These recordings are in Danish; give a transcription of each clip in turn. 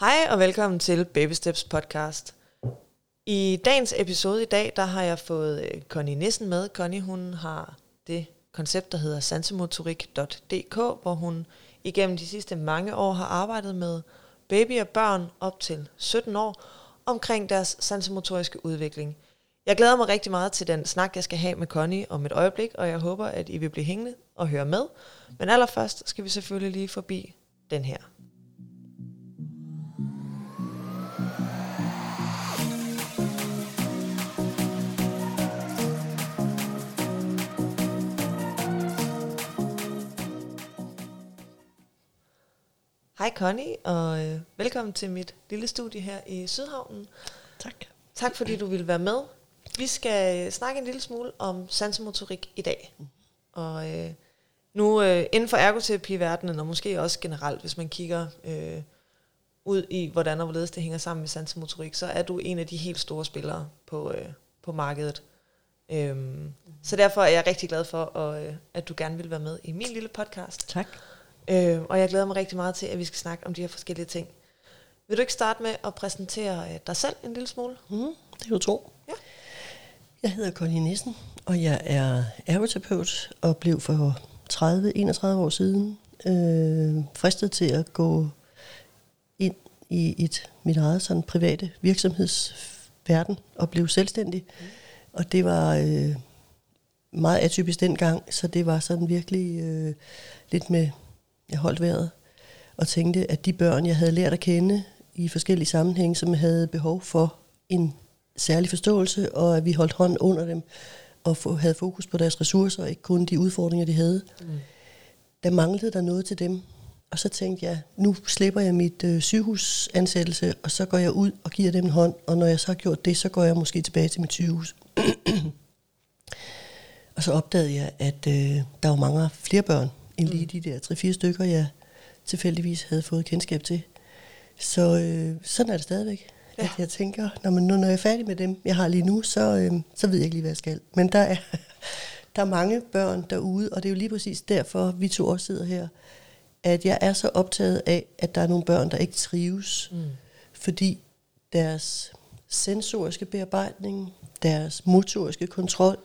Hej og velkommen til Baby Steps podcast. I dagens episode i dag, der har jeg fået øh, Connie Nissen med. Connie, hun har det koncept, der hedder sansemotorik.dk, hvor hun igennem de sidste mange år har arbejdet med baby og børn op til 17 år omkring deres sansemotoriske udvikling. Jeg glæder mig rigtig meget til den snak, jeg skal have med Connie om et øjeblik, og jeg håber, at I vil blive hængende og høre med. Men allerførst skal vi selvfølgelig lige forbi den her. Hej Connie, og øh, velkommen til mit lille studie her i Sydhavnen. Tak. Tak fordi du ville være med. Vi skal snakke en lille smule om sansemotorik i dag. Og øh, nu øh, inden for ergoterapiverdenen, og måske også generelt, hvis man kigger øh, ud i, hvordan og hvorledes det hænger sammen med sansemotorik, så er du en af de helt store spillere på, øh, på markedet. Øhm, så derfor er jeg rigtig glad for, at, øh, at du gerne vil være med i min lille podcast. Tak. Øh, og jeg glæder mig rigtig meget til, at vi skal snakke om de her forskellige ting. Vil du ikke starte med at præsentere øh, dig selv en lille smule? Mm, det kan du tro. Ja. Jeg hedder Connie Nissen, og jeg er ergoterapeut og blev for 30-31 år siden øh, fristet til at gå ind i et mit eget sådan private virksomhedsverden og blive selvstændig. Mm. Og det var øh, meget atypisk dengang, så det var sådan virkelig øh, lidt med, jeg holdt vejret og tænkte, at de børn, jeg havde lært at kende i forskellige sammenhænge, som havde behov for en særlig forståelse, og at vi holdt hånd under dem og havde fokus på deres ressourcer, og ikke kun de udfordringer, de havde. Mm. Der manglede der noget til dem. Og så tænkte jeg, nu slipper jeg mit øh, sygehusansættelse, og så går jeg ud og giver dem en hånd, og når jeg så har gjort det, så går jeg måske tilbage til mit sygehus. og så opdagede jeg, at øh, der var mange flere børn, end lige de der 3-4 stykker, jeg tilfældigvis havde fået kendskab til. Så øh, sådan er det stadigvæk. Ja. At jeg tænker, når, man, nu, når jeg er færdig med dem, jeg har lige nu, så, øh, så ved jeg ikke lige, hvad jeg skal. Men der er, der er mange børn derude, og det er jo lige præcis derfor, vi to også sidder her, at jeg er så optaget af, at der er nogle børn, der ikke trives, mm. fordi deres sensoriske bearbejdning, deres motoriske kontrol,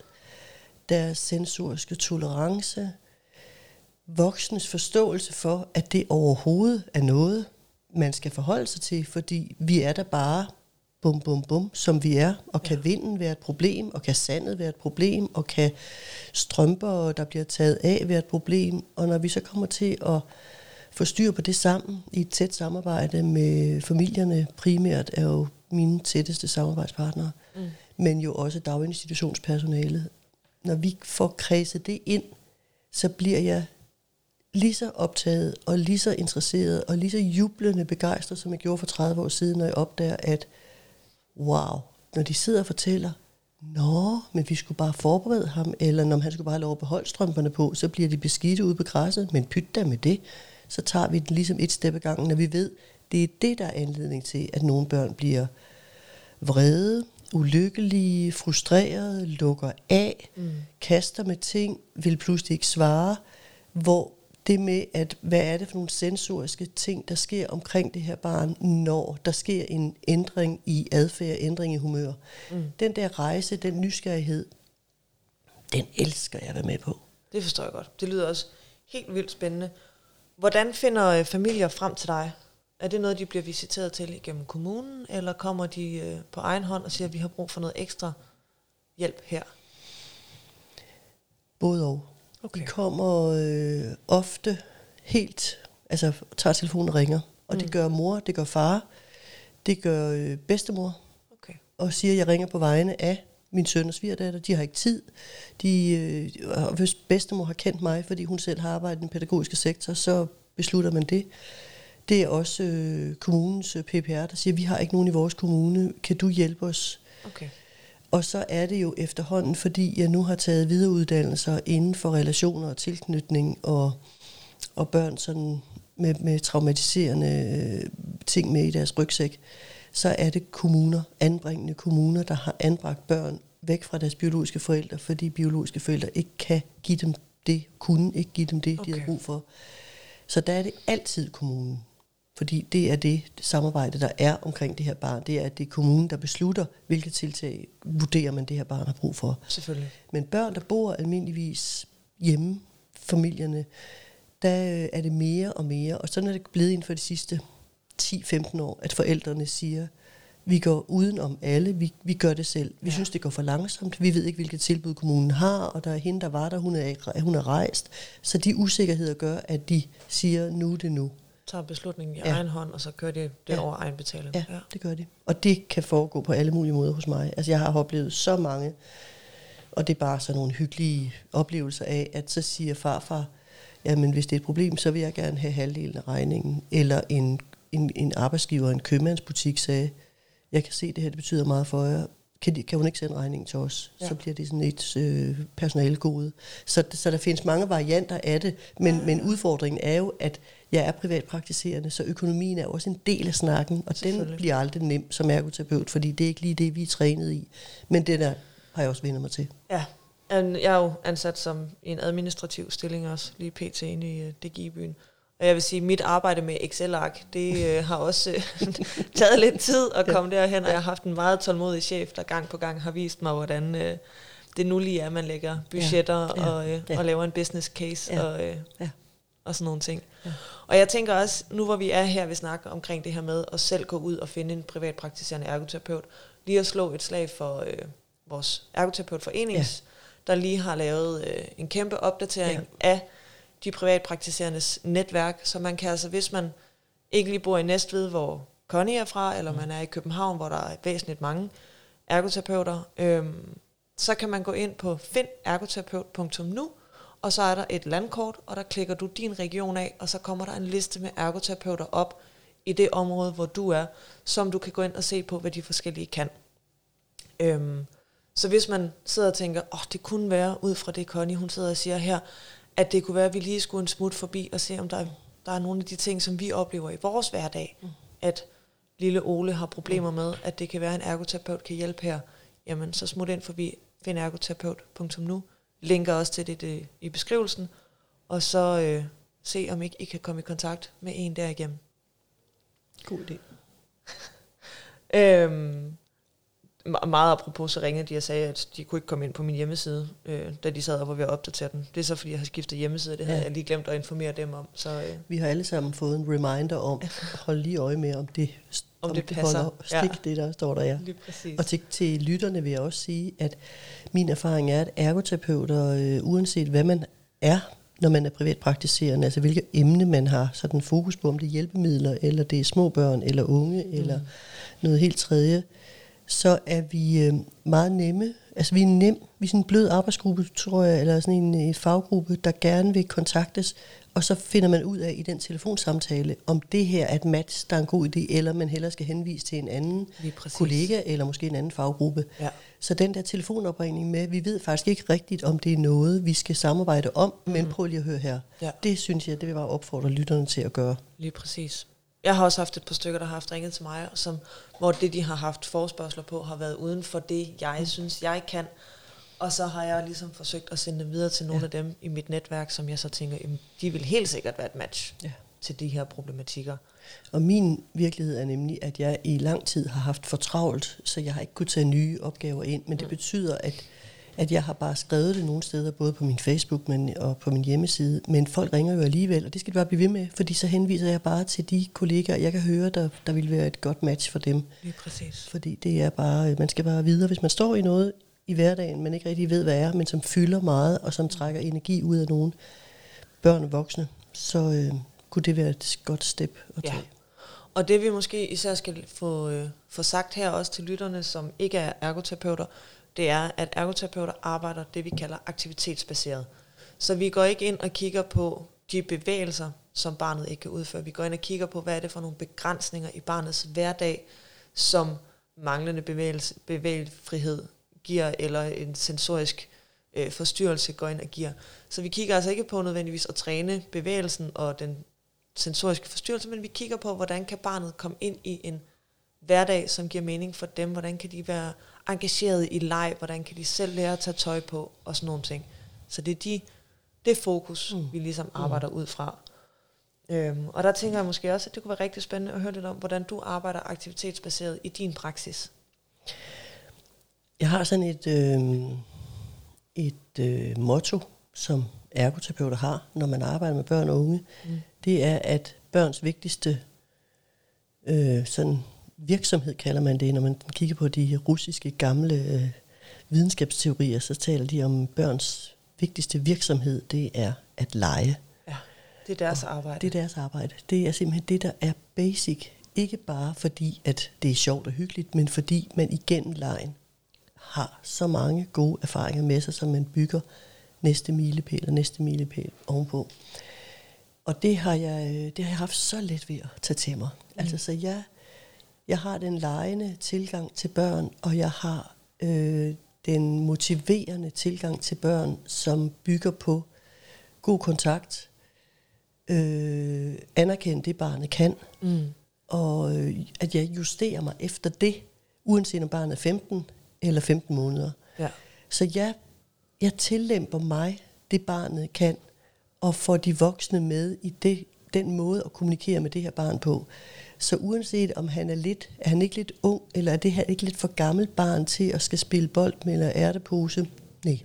deres sensoriske tolerance, voksnes forståelse for, at det overhovedet er noget, man skal forholde sig til, fordi vi er der bare bum, bum, bum, som vi er, og kan ja. vinden være et problem, og kan sandet være et problem, og kan strømper, der bliver taget af, være et problem. Og når vi så kommer til at få styr på det sammen, i et tæt samarbejde med familierne, primært er jo mine tætteste samarbejdspartnere, mm. men jo også daginstitutionspersonalet. Når vi får kredset det ind, så bliver jeg lige så optaget og lige så interesseret og lige så jublende begejstret, som jeg gjorde for 30 år siden, når jeg opdager, at wow, når de sidder og fortæller, Nå, men vi skulle bare forberede ham, eller når han skulle bare have lov at beholde strømperne på, så bliver de beskidte ude på græsset, men pyt da med det. Så tager vi den ligesom et step ad gangen, når vi ved, det er det, der er anledning til, at nogle børn bliver vrede, ulykkelige, frustrerede, lukker af, mm. kaster med ting, vil pludselig ikke svare, hvor det med, at hvad er det for nogle sensoriske ting, der sker omkring det her barn, når der sker en ændring i adfærd, ændring i humør. Mm. Den der rejse, den nysgerrighed, den elsker jeg at være med på. Det forstår jeg godt. Det lyder også helt vildt spændende. Hvordan finder øh, familier frem til dig? Er det noget, de bliver visiteret til gennem kommunen, eller kommer de øh, på egen hånd og siger, at vi har brug for noget ekstra hjælp her? Både og. Okay. De kommer øh, ofte helt, altså tager telefonen og ringer. Og mm. det gør mor, det gør far, det gør øh, bedstemor. Okay. Og siger, at jeg ringer på vegne af min søn og svigerdatter. De har ikke tid. De, øh, hvis bedstemor har kendt mig, fordi hun selv har arbejdet i den pædagogiske sektor, så beslutter man det. Det er også øh, kommunens øh, PPR, der siger, vi har ikke nogen i vores kommune. Kan du hjælpe os? Okay. Og så er det jo efterhånden, fordi jeg nu har taget videreuddannelser inden for relationer og tilknytning og, og børn sådan med, med traumatiserende øh, ting med i deres rygsæk, så er det kommuner, anbringende kommuner, der har anbragt børn væk fra deres biologiske forældre, fordi biologiske forældre ikke kan give dem det, kunne ikke give dem det, okay. de har brug for. Så der er det altid kommunen. Fordi det er det samarbejde, der er omkring det her barn. Det er, at det er kommunen, der beslutter, hvilke tiltag vurderer man, det her barn har brug for. Selvfølgelig. Men børn, der bor almindeligvis hjemme, familierne, der øh, er det mere og mere, og sådan er det blevet inden for de sidste 10-15 år, at forældrene siger, vi går udenom alle, vi, vi gør det selv. Vi ja. synes, det går for langsomt. Vi ved ikke, hvilket tilbud kommunen har, og der er hende, der var der, hun er, hun er rejst. Så de usikkerheder gør, at de siger, nu er det nu. Tager beslutningen i ja. egen hånd, og så kører de det ja. over egen betaling. Ja, ja, det gør de. Og det kan foregå på alle mulige måder hos mig. Altså, jeg har oplevet så mange, og det er bare sådan nogle hyggelige oplevelser af, at så siger farfar, jamen hvis det er et problem, så vil jeg gerne have halvdelen af regningen. Eller en, en, en arbejdsgiver, en købmandsbutik sagde, jeg kan se, det her det betyder meget for jer. Kan, de, kan hun ikke sende regningen til os? Ja. Så bliver det sådan et øh, personalegode. Så, så der findes mange varianter af det, men, ja. men udfordringen er jo, at jeg er privatpraktiserende, så økonomien er også en del af snakken, og den bliver aldrig nem som ergoterapeut, fordi det er ikke lige det, vi er trænet i. Men det der har jeg også vendt mig til. Ja, jeg er jo ansat som en administrativ stilling også, lige pt. inde i uh, DGI-byen. Og jeg vil sige, at mit arbejde med Excel-ark, det øh, har også øh, taget lidt tid at komme ja. derhen, og jeg har haft en meget tålmodig chef, der gang på gang har vist mig, hvordan øh, det nu lige er, at man lægger budgetter ja. Ja. Og, øh, ja. og laver en business case ja. og, øh, ja. Og sådan nogle ting. Ja. Og jeg tænker også, nu hvor vi er her, vi snakker omkring det her med at selv gå ud og finde en privatpraktiserende ergoterapeut, lige at slå et slag for øh, vores ergoterapeutforenings, ja. der lige har lavet øh, en kæmpe opdatering ja. af de privatpraktiserendes netværk, så man kan altså, hvis man ikke lige bor i Næstved, hvor Connie er fra, eller man er i København, hvor der er væsentligt mange ergoterapeuter, øhm, så kan man gå ind på findergoterapeut.nu, og så er der et landkort, og der klikker du din region af, og så kommer der en liste med ergoterapeuter op i det område, hvor du er, som du kan gå ind og se på, hvad de forskellige kan. Øhm, så hvis man sidder og tænker, åh, oh, det kunne være ud fra det, Connie hun sidder og siger her, at det kunne være, at vi lige skulle en smut forbi og se, om der, der er nogle af de ting, som vi oplever i vores hverdag, mm. at lille Ole har problemer med, at det kan være, at en ergoterapeut kan hjælpe her, jamen så smut ind forbi findergoterapeut.nu, linker også til det, det i beskrivelsen, og så øh, se, om ikke I kan komme i kontakt med en derigennem. God idé. øhm, meget apropos, så ringede de og sagde, at de kunne ikke komme ind på min hjemmeside, øh, da de sad og var ved at opdatere den. Det er så, fordi jeg har skiftet hjemmeside, det ja. havde jeg lige glemt at informere dem om. Så, øh. Vi har alle sammen fået en reminder om at holde lige øje med, om det, om, om det, det passer. holder stik, ja. det der står der, ja. Og til, til lytterne vil jeg også sige, at min erfaring er, at ergoterapeuter, øh, uanset hvad man er, når man er privatpraktiserende, altså hvilket emne man har sådan fokus på, om det er hjælpemidler, eller det er små børn, eller unge, mm. eller noget helt tredje, så er vi øh, meget nemme. Altså vi er nem, vi er sådan en blød arbejdsgruppe, tror jeg, eller sådan en, en faggruppe, der gerne vil kontaktes, og så finder man ud af i den telefonsamtale, om det her er et match, der er en god idé, eller man hellere skal henvise til en anden kollega, eller måske en anden faggruppe. Ja. Så den der telefonopringning med, vi ved faktisk ikke rigtigt, om det er noget, vi skal samarbejde om, mm. men prøv lige at høre her. Ja. Det synes jeg, det vil bare opfordre lytterne til at gøre. Lige præcis. Jeg har også haft et par stykker, der har haft ringet til mig, som, hvor det, de har haft forspørgseler på, har været uden for det, jeg mm. synes, jeg kan. Og så har jeg ligesom forsøgt at sende dem videre til nogle ja. af dem i mit netværk, som jeg så tænker, jamen, de vil helt sikkert være et match ja. til de her problematikker. Og min virkelighed er nemlig, at jeg i lang tid har haft for travlt, så jeg har ikke kunnet tage nye opgaver ind. Men det mm. betyder, at at jeg har bare skrevet det nogle steder, både på min Facebook men, og på min hjemmeside, men folk ringer jo alligevel, og det skal de bare blive ved med, fordi så henviser jeg bare til de kollegaer, jeg kan høre, der, der vil være et godt match for dem. Lige præcis. Fordi det er bare, man skal bare videre, hvis man står i noget i hverdagen, man ikke rigtig ved, hvad er, men som fylder meget, og som trækker energi ud af nogle børn og voksne, så øh, kunne det være et godt step at tage. Ja. Og det vi måske især skal få, øh, få sagt her også til lytterne, som ikke er ergoterapeuter, det er, at ergoterapeuter arbejder det, vi kalder aktivitetsbaseret. Så vi går ikke ind og kigger på de bevægelser, som barnet ikke kan udføre. Vi går ind og kigger på, hvad er det for nogle begrænsninger i barnets hverdag, som manglende bevægelse, bevægelsefrihed giver, eller en sensorisk øh, forstyrrelse går ind og giver. Så vi kigger altså ikke på nødvendigvis at træne bevægelsen og den sensoriske forstyrrelse, men vi kigger på, hvordan kan barnet komme ind i en hverdag, som giver mening for dem, hvordan kan de være engageret i leg, hvordan kan de selv lære at tage tøj på, og sådan nogle ting. Så det er de, det fokus, mm. vi ligesom arbejder mm. ud fra. Øhm, og der tænker jeg måske også, at det kunne være rigtig spændende at høre lidt om, hvordan du arbejder aktivitetsbaseret i din praksis. Jeg har sådan et, øh, et øh, motto, som ergoterapeuter har, når man arbejder med børn og unge. Mm. Det er, at børns vigtigste øh, sådan virksomhed, kalder man det, når man kigger på de russiske gamle øh, videnskabsteorier, så taler de om børns vigtigste virksomhed, det er at lege. Ja, det er deres og arbejde. Det er deres arbejde. Det er simpelthen det, der er basic. Ikke bare fordi, at det er sjovt og hyggeligt, men fordi man igennem lejen har så mange gode erfaringer med sig, som man bygger næste milepæl og næste milepæl ovenpå. Og det har jeg, det har jeg haft så let ved at tage til mig. Mm. Altså, så jeg, jeg har den lejende tilgang til børn, og jeg har øh, den motiverende tilgang til børn, som bygger på god kontakt, øh, anerkende det barnet kan, mm. og øh, at jeg justerer mig efter det, uanset om barnet er 15 eller 15 måneder. Ja. Så jeg, jeg tillæmper mig det barnet kan, og får de voksne med i det, den måde at kommunikere med det her barn på. Så uanset om han er lidt, er han ikke lidt ung, eller er det her ikke lidt for gammelt barn til at skal spille bold med eller ærtepose? Nej.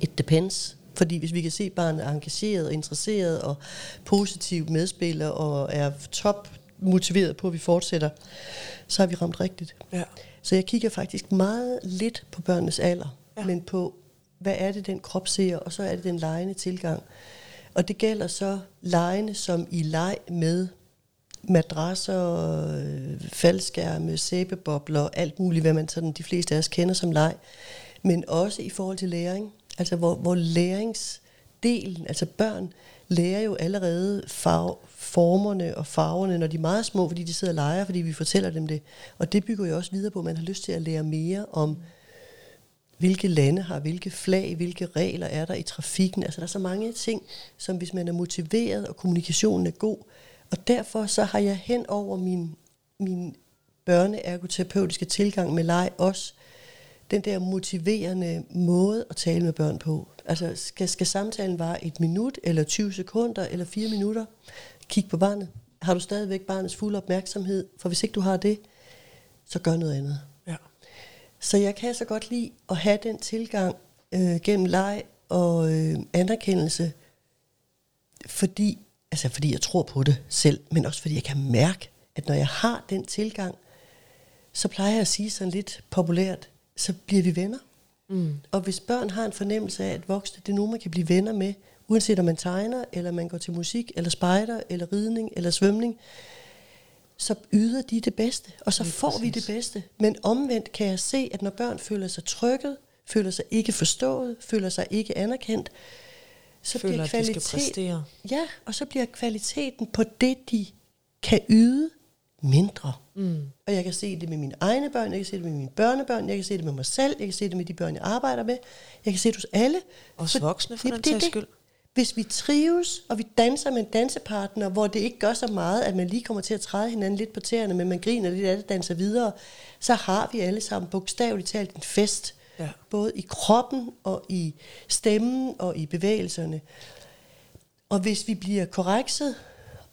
It depends. Fordi hvis vi kan se, at barnet er engageret og interesseret og positiv medspiller og er top motiveret på, at vi fortsætter, så har vi ramt rigtigt. Ja. Så jeg kigger faktisk meget lidt på børnenes alder, ja. men på, hvad er det, den krop ser, og så er det den lejende tilgang. Og det gælder så lejende som i leg med madrasser, faldskærme, sæbebobler, alt muligt, hvad man sådan de fleste af os kender som leg. Men også i forhold til læring. Altså hvor, hvor læringsdelen, altså børn, lærer jo allerede farve, formerne og farverne, når de er meget små, fordi de sidder og leger, fordi vi fortæller dem det. Og det bygger jo også videre på, at man har lyst til at lære mere om, hvilke lande har hvilke flag, hvilke regler er der i trafikken. Altså der er så mange ting, som hvis man er motiveret, og kommunikationen er god, og derfor så har jeg hen over min, min børneergoterapeutiske tilgang med leg også den der motiverende måde at tale med børn på. Altså skal, skal samtalen vare et minut, eller 20 sekunder, eller 4 minutter? Kig på barnet. Har du stadigvæk barnets fulde opmærksomhed? For hvis ikke du har det, så gør noget andet. Ja. Så jeg kan så godt lide at have den tilgang øh, gennem leg og øh, anerkendelse, fordi Altså fordi jeg tror på det selv, men også fordi jeg kan mærke, at når jeg har den tilgang, så plejer jeg at sige sådan lidt populært, så bliver vi venner. Mm. Og hvis børn har en fornemmelse af, at voksne, det er nogen, man kan blive venner med, uanset om man tegner, eller man går til musik, eller spejder, eller ridning, eller svømning, så yder de det bedste, og så får præcis. vi det bedste. Men omvendt kan jeg se, at når børn føler sig trykket, føler sig ikke forstået, føler sig ikke anerkendt, så Føler, bliver kvalitet, at de skal præstere. Ja, og så bliver kvaliteten på det, de kan yde, mindre. Mm. Og jeg kan se det med mine egne børn, jeg kan se det med mine børnebørn, jeg kan se det med mig selv, jeg kan se det med de børn, jeg arbejder med. Jeg kan se det hos alle. Også for, voksne, for den sags skyld. Hvis vi trives, og vi danser med en dansepartner, hvor det ikke gør så meget, at man lige kommer til at træde hinanden lidt på tæerne, men man griner lidt af det, danser videre, så har vi alle sammen bogstaveligt talt en fest. Ja. Både i kroppen og i stemmen og i bevægelserne. Og hvis vi bliver korrekset,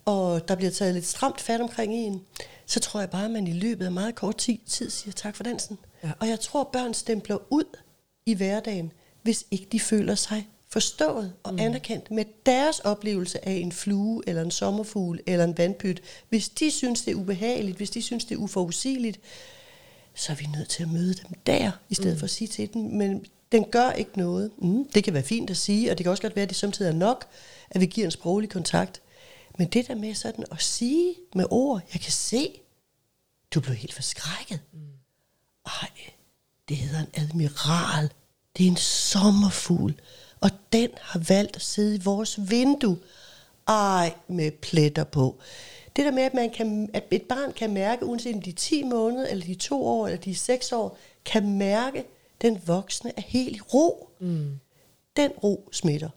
og der bliver taget lidt stramt fat omkring en, så tror jeg bare, at man i løbet af meget kort tid, siger tak for dansen. Ja. Og jeg tror, at børn stempler ud i hverdagen, hvis ikke de føler sig forstået og mm. anerkendt med deres oplevelse af en flue, eller en sommerfugl, eller en vandpyt. Hvis de synes, det er ubehageligt, hvis de synes, det er uforudsigeligt, så er vi nødt til at møde dem der, i stedet mm. for at sige til dem, men den gør ikke noget. Mm, det kan være fint at sige, og det kan også godt være, at det samtidig er nok, at vi giver en sproglig kontakt. Men det der med sådan at sige med ord, jeg kan se, du blev helt forskrækket. Mm. Ej, det hedder en admiral. Det er en sommerfugl. Og den har valgt at sidde i vores vindue. Ej, med pletter på. Det der med, at, man kan, at et barn kan mærke, uanset om de er 10 måneder, eller de er 2 år, eller de er 6 år, kan mærke, at den voksne er helt i ro. Mm. Den ro smitter.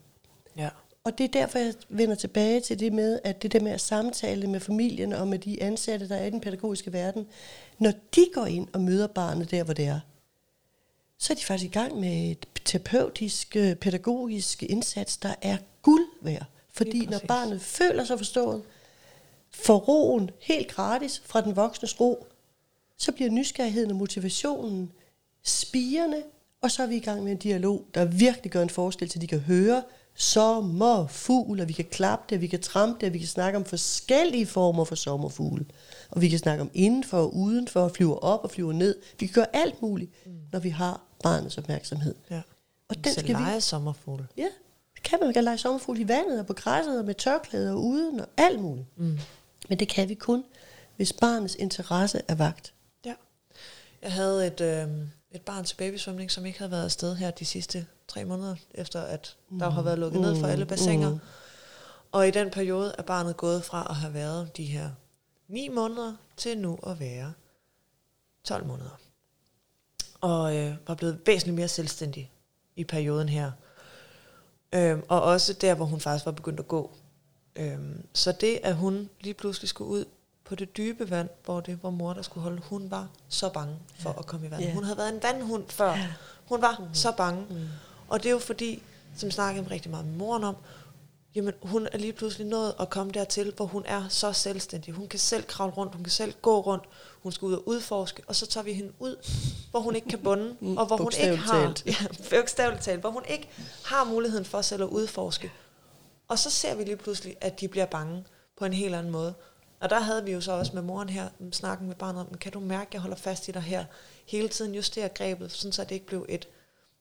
Ja. Og det er derfor, jeg vender tilbage til det med, at det der med at samtale med familien og med de ansatte, der er i den pædagogiske verden, når de går ind og møder barnet der, hvor det er, så er de faktisk i gang med et terapeutisk, øh, pædagogisk indsats, der er guld værd Fordi når barnet føler sig forstået, får roen helt gratis fra den voksnes ro, så bliver nysgerrigheden og motivationen spirende, og så er vi i gang med en dialog, der virkelig gør en forskel, til de kan høre sommerfugl, og vi kan klappe det, og vi kan trampe det, og vi kan snakke om forskellige former for sommerfugle. Og vi kan snakke om indenfor og udenfor, flyver op og flyver ned. Vi kan gøre alt muligt, mm. når vi har barnets opmærksomhed. Ja. Og den skal vi... lege sommerfugle. Ja, det kan man. Man kan lege sommerfugl i vandet og på græsset og med tørklæder og uden og alt muligt. Mm. Men det kan vi kun, hvis barnets interesse er vagt. Ja. Jeg havde et, øh, et barn til babysvømning, som ikke havde været afsted her de sidste tre måneder, efter at der har været lukket ned for alle bassiner. Mm. Og i den periode er barnet gået fra at have været de her 9 måneder til nu at være 12 måneder. Og øh, var blevet væsentligt mere selvstændig i perioden her. Øhm, og også der, hvor hun faktisk var begyndt at gå. Øhm, så det, at hun lige pludselig skulle ud på det dybe vand, hvor det var mor, der skulle holde, hun var så bange for ja. at komme i vandet. Ja. Hun havde været en vandhund før. Ja. Hun var mm. så bange. Mm. Og det er jo fordi, som snakkede rigtig meget med moren om, jamen hun er lige pludselig nået at komme dertil, hvor hun er så selvstændig. Hun kan selv kravle rundt, hun kan selv gå rundt, hun skal ud og udforske, og så tager vi hende ud, hvor hun ikke kan bunde, Mm, og hvor hun ikke har, ja, talt, hvor hun ikke har muligheden for selv at udforske. Og så ser vi lige pludselig, at de bliver bange på en helt anden måde. Og der havde vi jo så også med moren her, snakken med barnet om, kan du mærke, at jeg holder fast i dig her, hele tiden justere grebet, sådan så det ikke blev et,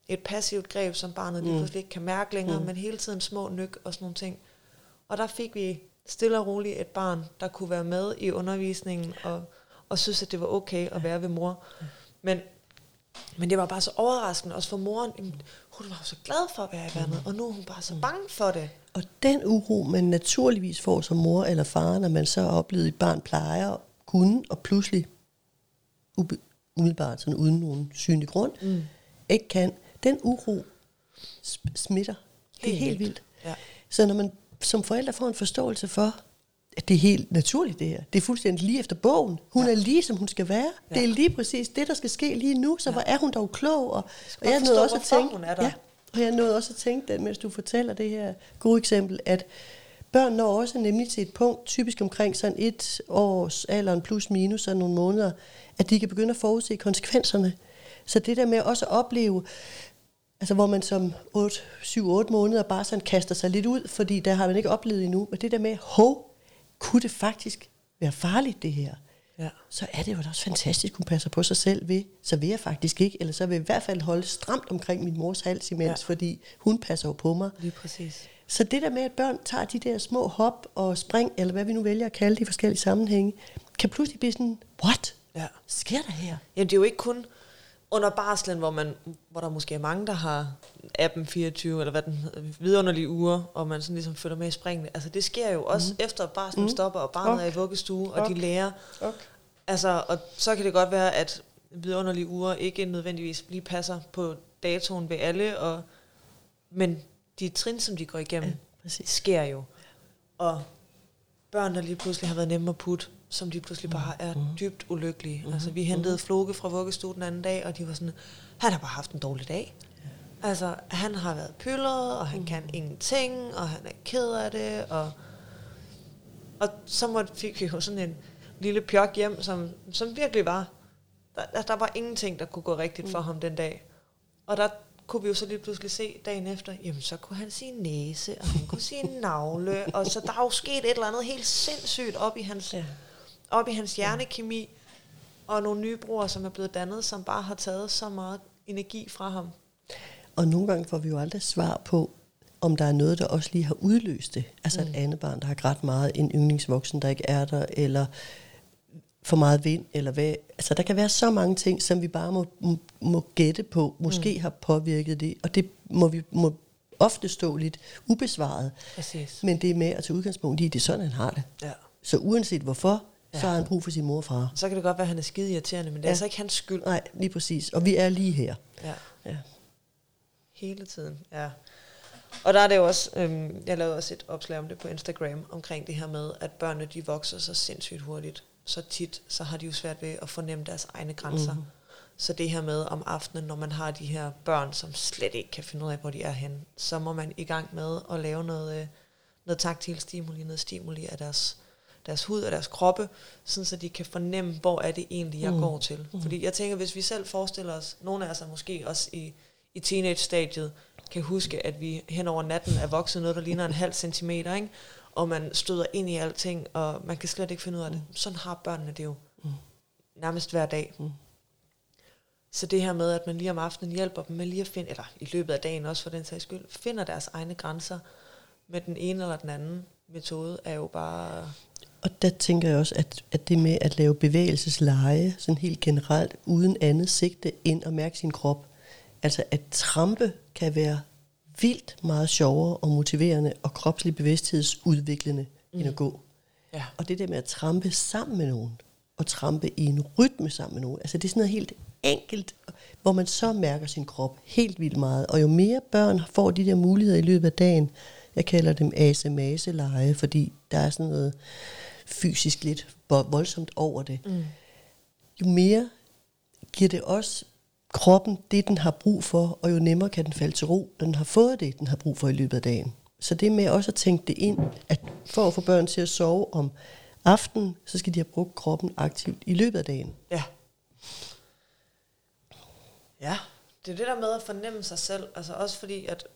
et passivt greb, som barnet lige Mm. pludselig ikke kan mærke længere, Mm. men hele tiden små nyk og sådan nogle ting. Og der fik vi stille og roligt et barn, der kunne være med i undervisningen, og, og synes, at det var okay at være ved mor. Men, men det var bare så overraskende, også for moren. Jamen, Hun var jo så glad for at være i vandet, og nu er hun bare så bange for det. Og den uro, man naturligvis får som mor eller far, når man så har oplevet, et barn plejer at kunne, og pludselig ube, umiddelbart sådan uden nogen synlig grund, Mm. ikke kan, den uro smitter. Det er Helt helt vildt. vildt. Ja. Så når man som forældre får en forståelse for, at det er helt naturligt det her. Det er fuldstændig lige efter bogen. Hun Ja. er lige, som hun skal være. Ja. Det er lige præcis det, der skal ske lige nu. Så Ja. hvor er hun dog klog. Og, og jeg nåede også at tænke, hun er der. Ja, og jeg nåede også at tænke, den, mens du fortæller det her gode eksempel, at børn når også nemlig til et punkt, typisk omkring sådan et års alderen plus minus, sådan nogle måneder, at de kan begynde at forudse konsekvenserne. Så det der med også at opleve, Altså hvor man som 7-8 måneder bare sådan kaster sig lidt ud, fordi der har man ikke oplevet endnu. Men det der med, hov, kunne det faktisk være farligt det her? Ja. Så er det jo da også fantastisk, hun passer på sig selv ved. Så vil jeg faktisk ikke, eller så vil jeg i hvert fald holde stramt omkring min mors hals imens, Ja. fordi hun passer jo på mig. Lige præcis. Så det der med, at børn tager de der små hop og spring, eller hvad vi nu vælger at kalde det i forskellige sammenhænge, kan pludselig blive sådan, what? Ja. Sker der her? Jamen, det er jo ikke kun under barslen, hvor, man, hvor der måske er mange, der har appen 24, eller hvad den hedder, vidunderlige uger, og man sådan ligesom følger med i springene. Altså, det sker jo også mm. efter, at barslen mm. stopper, og barnet Ok. er i vuggestue, og de lærer. Okay. Altså, og så kan det godt være, at vidunderlige uger ikke nødvendigvis lige passer på datoen ved alle, og, men de trin, som de går igennem, Ja, præcis. sker jo. Og børn, der lige pludselig har været nemme at putte, som lige pludselig bare er dybt ulykkelige. Altså, vi hentede Floke fra vuggestue den anden dag, og de var sådan, han har bare haft en dårlig dag. Altså, han har været pyldret, og han kan ingenting, og han er ked af det, og, og så måtte, fik vi jo sådan en lille pjok hjem, som, som virkelig var, der, der- var ingenting, der kunne gå rigtigt for ham den dag. Og der kunne vi jo så lige pludselig se dagen efter, jamen så kunne han sige næse, og han kunne sige navle, og så der er jo sket et eller andet helt sindssygt op i hans, Ja. Op i hans hjernekemi, og nogle nye broer, som er blevet dannet, som bare har taget så meget energi fra ham. Og nogle gange får vi jo aldrig svar på, om der er noget, der også lige har udløst det. Altså mm. et andet barn, der har grædt meget, en yndlingsvoksen, der ikke er der, eller for meget vind, eller hvad. Altså der kan være så mange ting, som vi bare må, må, må gætte på, måske mm. har påvirket det, og det må vi må ofte stå lidt ubesvaret. Præcis. Men det er med at tage udgangspunkt i, at det er sådan, han har det. Ja. Så uanset hvorfor, ja. så har han brug for sin mor og far. Så kan det godt være, at han er skide irriterende, men det er Ja. altså ikke hans skyld. Nej, lige præcis. Og vi er lige her. Ja. Ja. Hele tiden, ja. Og der er det jo også, øhm, jeg lavede også et opslag om det på Instagram, omkring det her med, at børnene de vokser så sindssygt hurtigt. Så tit, så har de jo svært ved at fornemme deres egne grænser. Mm. Så det her med om aftenen, når man har de her børn, som slet ikke kan finde ud af, hvor de er henne, så må man i gang med at lave noget, øh, noget taktil stimuli, noget stimuli af deres, deres hud og deres kroppe, sådan så de kan fornemme, hvor er det egentlig, jeg mm. går til. Mm. Fordi jeg tænker, hvis vi selv forestiller os, nogle af os er måske også i, i teenage-stadiet, kan huske, at vi hen over natten er vokset noget, der ligner en halv centimeter, ikke? og man støder ind i alting, og man kan slet ikke finde ud af det. Sådan har børnene det jo mm. nærmest hver dag. Mm. Så det her med, at man lige om aftenen hjælper dem med lige at finde, eller i løbet af dagen også for den sags skyld, finder deres egne grænser med den ene eller den anden metode, er jo bare... Og der tænker jeg også, at, at det med at lave bevægelsesleje, sådan helt generelt, uden andet sigte end at mærke sin krop, altså at trampe kan være vildt meget sjovere og motiverende og kropslig bevidsthedsudviklende mm. end at gå. Ja. Og det der med at trampe sammen med nogen, og trampe i en rytme sammen med nogen, altså det er sådan noget helt enkelt, hvor man så mærker sin krop helt vildt meget. Og jo mere børn får de der muligheder i løbet af dagen, jeg kalder dem asemase-leje, fordi der er sådan noget fysisk lidt voldsomt over det, mm. jo mere giver det også kroppen det, den har brug for, og jo nemmere kan den falde til ro, når den har fået det, den har brug for i løbet af dagen. Så det med også at tænke det ind, at for at få børn til at sove om aftenen, så skal de have brugt kroppen aktivt i løbet af dagen. Ja. Ja, det er det der med at fornemme sig selv, altså også fordi, at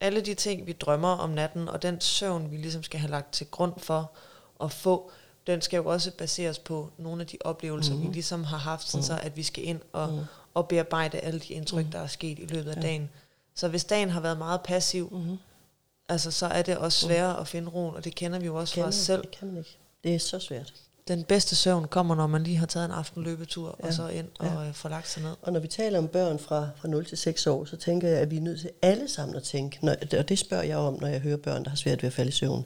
alle de ting, vi drømmer om natten, og den søvn, vi ligesom skal have lagt til grund for at få, den skal jo også baseres på nogle af de oplevelser, mm. vi ligesom har haft, sådan mm. så at vi skal ind og, mm. og bearbejde alle de indtryk, mm. der er sket i løbet af ja. dagen. Så hvis dagen har været meget passiv, mm. altså så er det også sværere mm. at finde roen, og det kender vi jo også fra os selv. Det kan man ikke. Det er så svært den bedste søvn kommer, når man lige har taget en aften løbetur, ja. og så ind og ja. Får lagt sig ned. Og når vi taler om børn fra, fra 0 til 6 år, så tænker jeg, at vi er nødt til alle sammen at tænke, når, og det spørger jeg om, når jeg hører børn, der har svært ved at falde i søvn.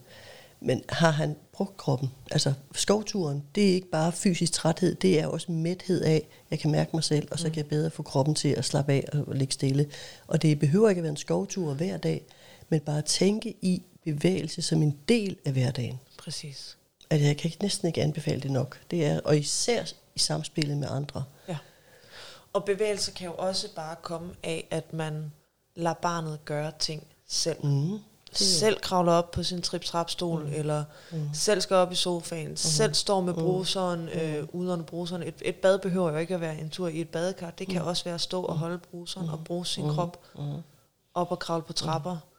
Men har han brugt kroppen? Altså skovturen, det er ikke bare fysisk træthed, det er også mæthed af, jeg kan mærke mig selv, og så mm. kan jeg bedre få kroppen til at slappe af og ligge stille. Og det behøver ikke at være en skovtur hver dag, men bare tænke i bevægelse som en del af hverdagen. Præcis at jeg kan næsten ikke anbefale det nok. Det er, og især i samspillet med andre. Ja. Og bevægelse kan jo også bare komme af, at man lader barnet gøre ting selv. Mm. Selv kravler op på sin trip-trap-stol, mm. eller mm. selv skal op i sofaen, mm. selv står med mm. bruseren, mm. øh, uden bruseren. Et, et bad behøver jo ikke at være en tur i et badekar. Det kan mm. også være at stå og holde bruseren mm. og bruge sin mm. krop mm. op og kravle på trapper. Mm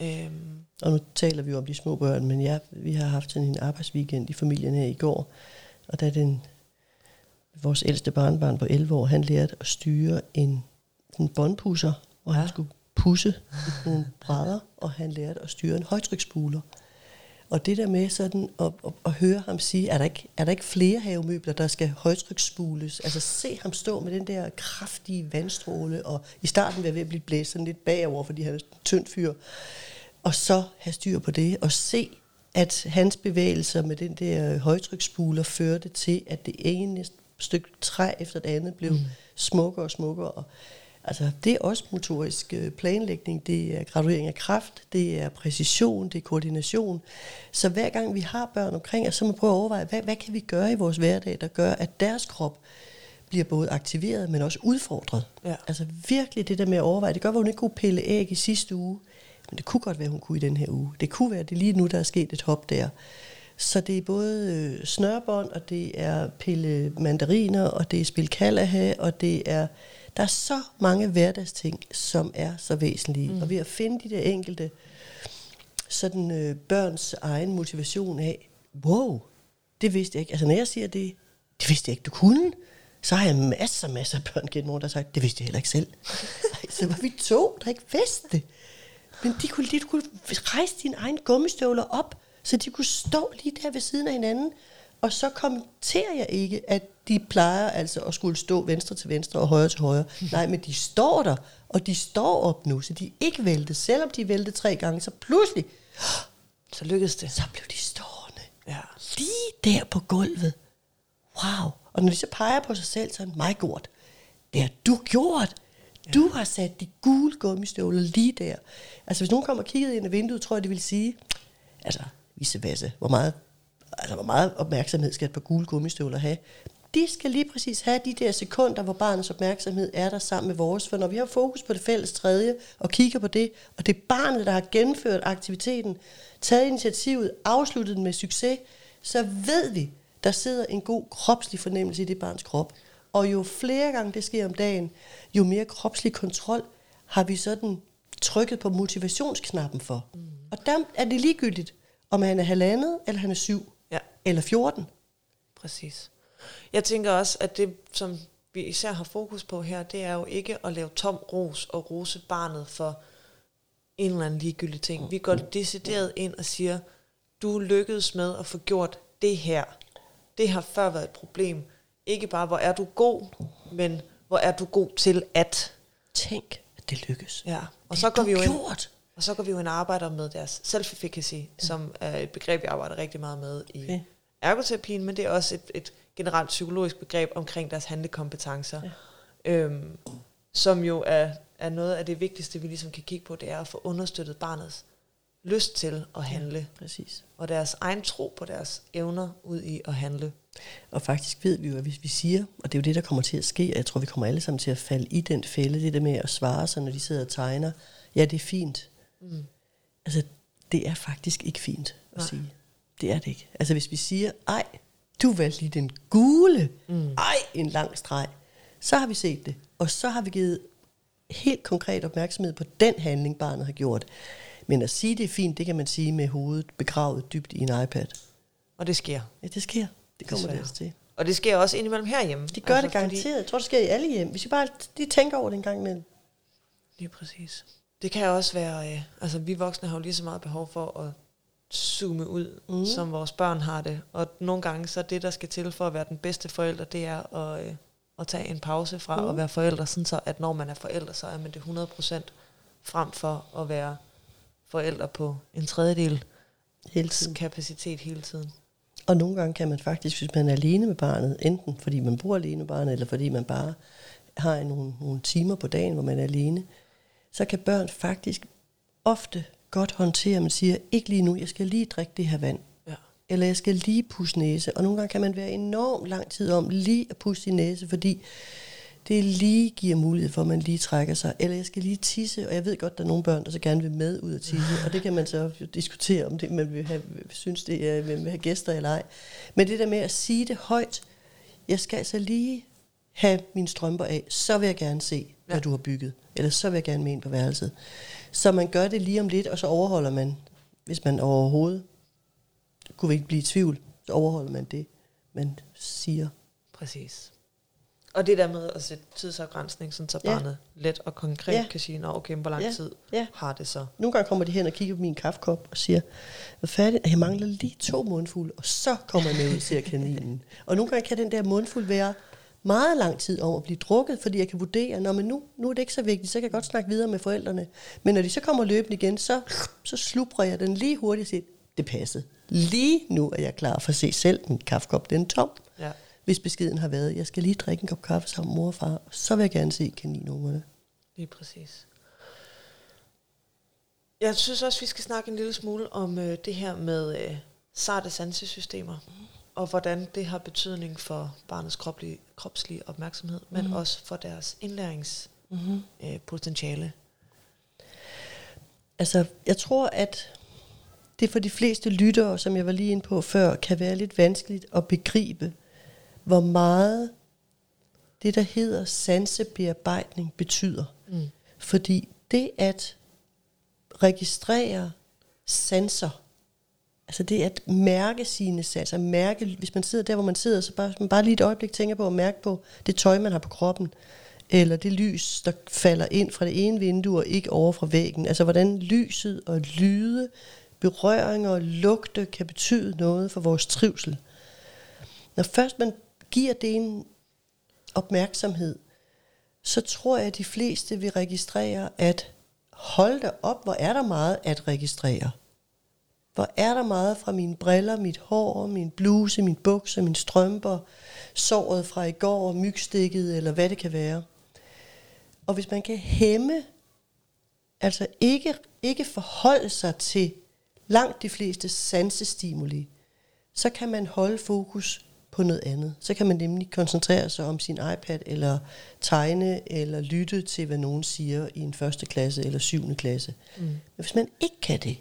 Øhm. Og nu taler vi jo om de små børn, men ja, vi har haft sådan en arbejdsweekend i familien her i går, og da den, vores ældste barnbarn på 11 år, han lærte at styre en, en båndpusser, og ja. han skulle pusse nogle brædder, og han lærte at styre en højtryksspuler. Og det der med sådan at, at, at høre ham sige, er der, ikke, er der ikke flere havemøbler, der skal højtryksspules? Altså se ham stå med den der kraftige vandstråle, og i starten var ved at blive blæst sådan lidt bagover, fordi han er en tynd fyr og så have styr på det, og se, at hans bevægelser med den der højtryksspuler førte til, at det ene stykke træ efter det andet blev mm. smukkere og smukkere. Og, altså, det er også motorisk øh, planlægning, det er graduering af kraft, det er præcision, det er koordination. Så hver gang vi har børn omkring os, så må vi prøve at overveje, hvad, hvad kan vi gøre i vores hverdag, der gør, at deres krop bliver både aktiveret, men også udfordret. Ja. Altså virkelig det der med at overveje. Det gør, at hun ikke kunne pille æg i sidste uge. Men det kunne godt være, hun kunne i den her uge. Det kunne være, det lige nu, der er sket et hop der. Så det er både øh, snørbånd, og det er pille mandariner, og det er spil kalaha, og det er... Der er så mange hverdagsting, som er så væsentlige. Mm. Og ved at finde de der enkelte sådan øh, børns egen motivation af, wow, det vidste jeg ikke. Altså når jeg siger det, det vidste jeg ikke, du kunne. Så har jeg masser, masser af børn gennem året, der har sagt, det vidste jeg heller ikke selv. så var vi to, der ikke vidste det. Men de kunne, de kunne rejse dine egne gummistøvler op, så de kunne stå lige der ved siden af hinanden. Og så kommenterer jeg ikke, at de plejer altså at skulle stå venstre til venstre og højre til højre. Nej, men de står der, og de står op nu, så de ikke væltet. Selvom de væltede tre gange, så pludselig, så lykkedes det. Så blev de stående. Ja. Lige der på gulvet. Wow. Og når de så peger på sig selv, så er det mig gjort. Det har du gjort. Du har sat de gule gummistøvler lige der. Altså hvis nogen kommer og kigger ind i vinduet, tror jeg, de vil sige, altså, Vasse, hvor meget, altså, hvor meget opmærksomhed skal et par gule gummistøvler have? de skal lige præcis have de der sekunder, hvor barnets opmærksomhed er der sammen med vores. For når vi har fokus på det fælles tredje, og kigger på det, og det er barnet, der har gennemført aktiviteten, taget initiativet, afsluttet den med succes, så ved vi, der sidder en god kropslig fornemmelse i det barns krop. Og jo flere gange det sker om dagen, jo mere kropslig kontrol har vi sådan trykket på motivationsknappen for. Mm. Og der er det ligegyldigt, om han er halvandet, eller han er syv, eller 14. Præcis. Jeg tænker også, at det, som vi især har fokus på her, det er jo ikke at lave tom ros og rose barnet for en eller anden ligegyldig ting. Vi går decideret ind og siger, du lykkedes med at få gjort det her. Det har før været et problem. Ikke bare, hvor er du god, men hvor er du god til at. Tænk, at det lykkes. Ja. Og Det så går vi jo ind, gjort. og så går vi jo ind og arbejder med deres self-efficacy, ja. som er et begreb, jeg arbejder rigtig meget med i Okay. Ergoterapien, men det er også et, et generelt psykologisk begreb omkring deres handlekompetencer, ja. øhm, som jo er, er noget af det vigtigste, vi ligesom kan kigge på, det er at få understøttet barnets lyst til at handle, ja. Præcis. og deres egen tro på deres evner ud i at handle. Og faktisk ved vi jo, at hvis vi siger, og det er jo det, der kommer til at ske, og jeg tror, vi kommer alle sammen til at falde i den fælde, det der med at svare sig, når de sidder og tegner, ja, det er fint. Mm. Altså, det er faktisk ikke fint at Nej. sige. Det er det ikke. Altså, hvis vi siger, ej, du valgte lige den gule, mm. ej, en lang streg, så har vi set det. Og så har vi givet helt konkret opmærksomhed på den handling, barnet har gjort. Men at sige, det er fint, det kan man sige med hovedet begravet dybt i en iPad. Og det sker. Ja, det sker. Det kommer det Desværre. altså til. Og det sker også indimellem herhjemme. De gør altså, det fordi- garanteret. Jeg tror, det sker i alle hjem. Hvis vi bare lige tænker over det en gang imellem. Lige præcis. Det kan også være, øh, altså vi voksne har jo lige så meget behov for at zoome ud, mm. som vores børn har det. Og nogle gange så det, der skal til for at være den bedste forælder, det er at, øh, at tage en pause fra Mm. at være forældre, sådan så at når man er forældre, så er man det 100% frem for at være forældre på en tredjedel Hele tiden. kapacitet hele tiden. Og nogle gange kan man faktisk, hvis man er alene med barnet, enten fordi man bor alene med barnet, eller fordi man bare har nogle, nogle timer på dagen, hvor man er alene, så kan børn faktisk ofte godt håndtere, at man siger, ikke lige nu, jeg skal lige drikke det her vand. Ja. Eller jeg skal lige pusse næse. Og nogle gange kan man være enormt lang tid om lige at pusse sin næse, fordi det lige giver mulighed for, at man lige trækker sig. Eller jeg skal lige tisse, og jeg ved godt, der er nogle børn, der så gerne vil med ud at tisse. Og det kan man så diskutere, om det, man vil have, synes, det er, man vil have gæster eller ej. Men det der med at sige det højt, jeg skal altså lige have mine strømper af, så vil jeg gerne se, hvad Ja. du har bygget. Eller så vil jeg gerne med ind på værelset. Så man gør det lige om lidt, og så overholder man, hvis man overhovedet kunne vi ikke blive i tvivl, så overholder man det, man siger. Præcis. Og det der med at sætte tidsafgrænsning, sådan så Ja. barnet let og konkret Ja. kan sige, Nå, okay, hvor lang Ja. tid Ja. har det så? Nogle gange kommer de hen og kigger på min kaffekop og siger, hvad færdig, jeg mangler lige to mundfulde, og så kommer jeg med ud, siger kaninen. Og nogle gange kan den der mundfuld være meget lang tid om at blive drukket, fordi jeg kan vurdere, når men nu, nu er det ikke så vigtigt, så kan jeg godt snakke videre med forældrene. Men når de så kommer løbende igen, så, så slubrer jeg den lige hurtigt og siger, det passede. Lige nu er jeg klar for at se selv, min kaffekop den er tom. Ja. Hvis beskeden har været, jeg skal lige drikke en kop kaffe sammen med mor og far, så vil jeg gerne se kaninungerne. Lige præcis. Jeg synes også, vi skal snakke en lille smule om øh, det her med øh, sarte sansesystemer, og hvordan det har betydning for barnets kropslige, kropslige opmærksomhed, men Mhm. også for deres indlæringspotentiale. Mm-hmm. Øh, potentiale. Altså, jeg tror, at det for de fleste lyttere, som jeg var lige inde på før, kan være lidt vanskeligt at begribe, hvor meget det, der hedder sansebearbejdning, betyder. Mm. Fordi det at registrere sanser, altså det at mærke sine sanser, mærke, hvis man sidder der, hvor man sidder, så bare, man bare lige et øjeblik tænker på at mærke på det tøj, man har på kroppen, eller det lys, der falder ind fra det ene vindue og ikke over fra væggen. Altså hvordan lyset og lyde, berøringer og lugte kan betyde noget for vores trivsel. Når først man giver det en opmærksomhed, så tror jeg, at de fleste vil registrere, at hold da op, hvor er der meget at registrere. Hvor er der meget fra mine briller, mit hår, min bluse, min bukser, mine strømper, såret fra i går, mygstikket eller hvad det kan være. Og hvis man kan hæmme, altså ikke, ikke forholde sig til langt de fleste sansestimuli, så kan man holde fokus på på noget andet. Så kan man nemlig koncentrere sig om sin iPad, eller tegne, eller lytte til, hvad nogen siger i en første klasse eller syvende klasse. Mm. Men hvis man ikke kan det,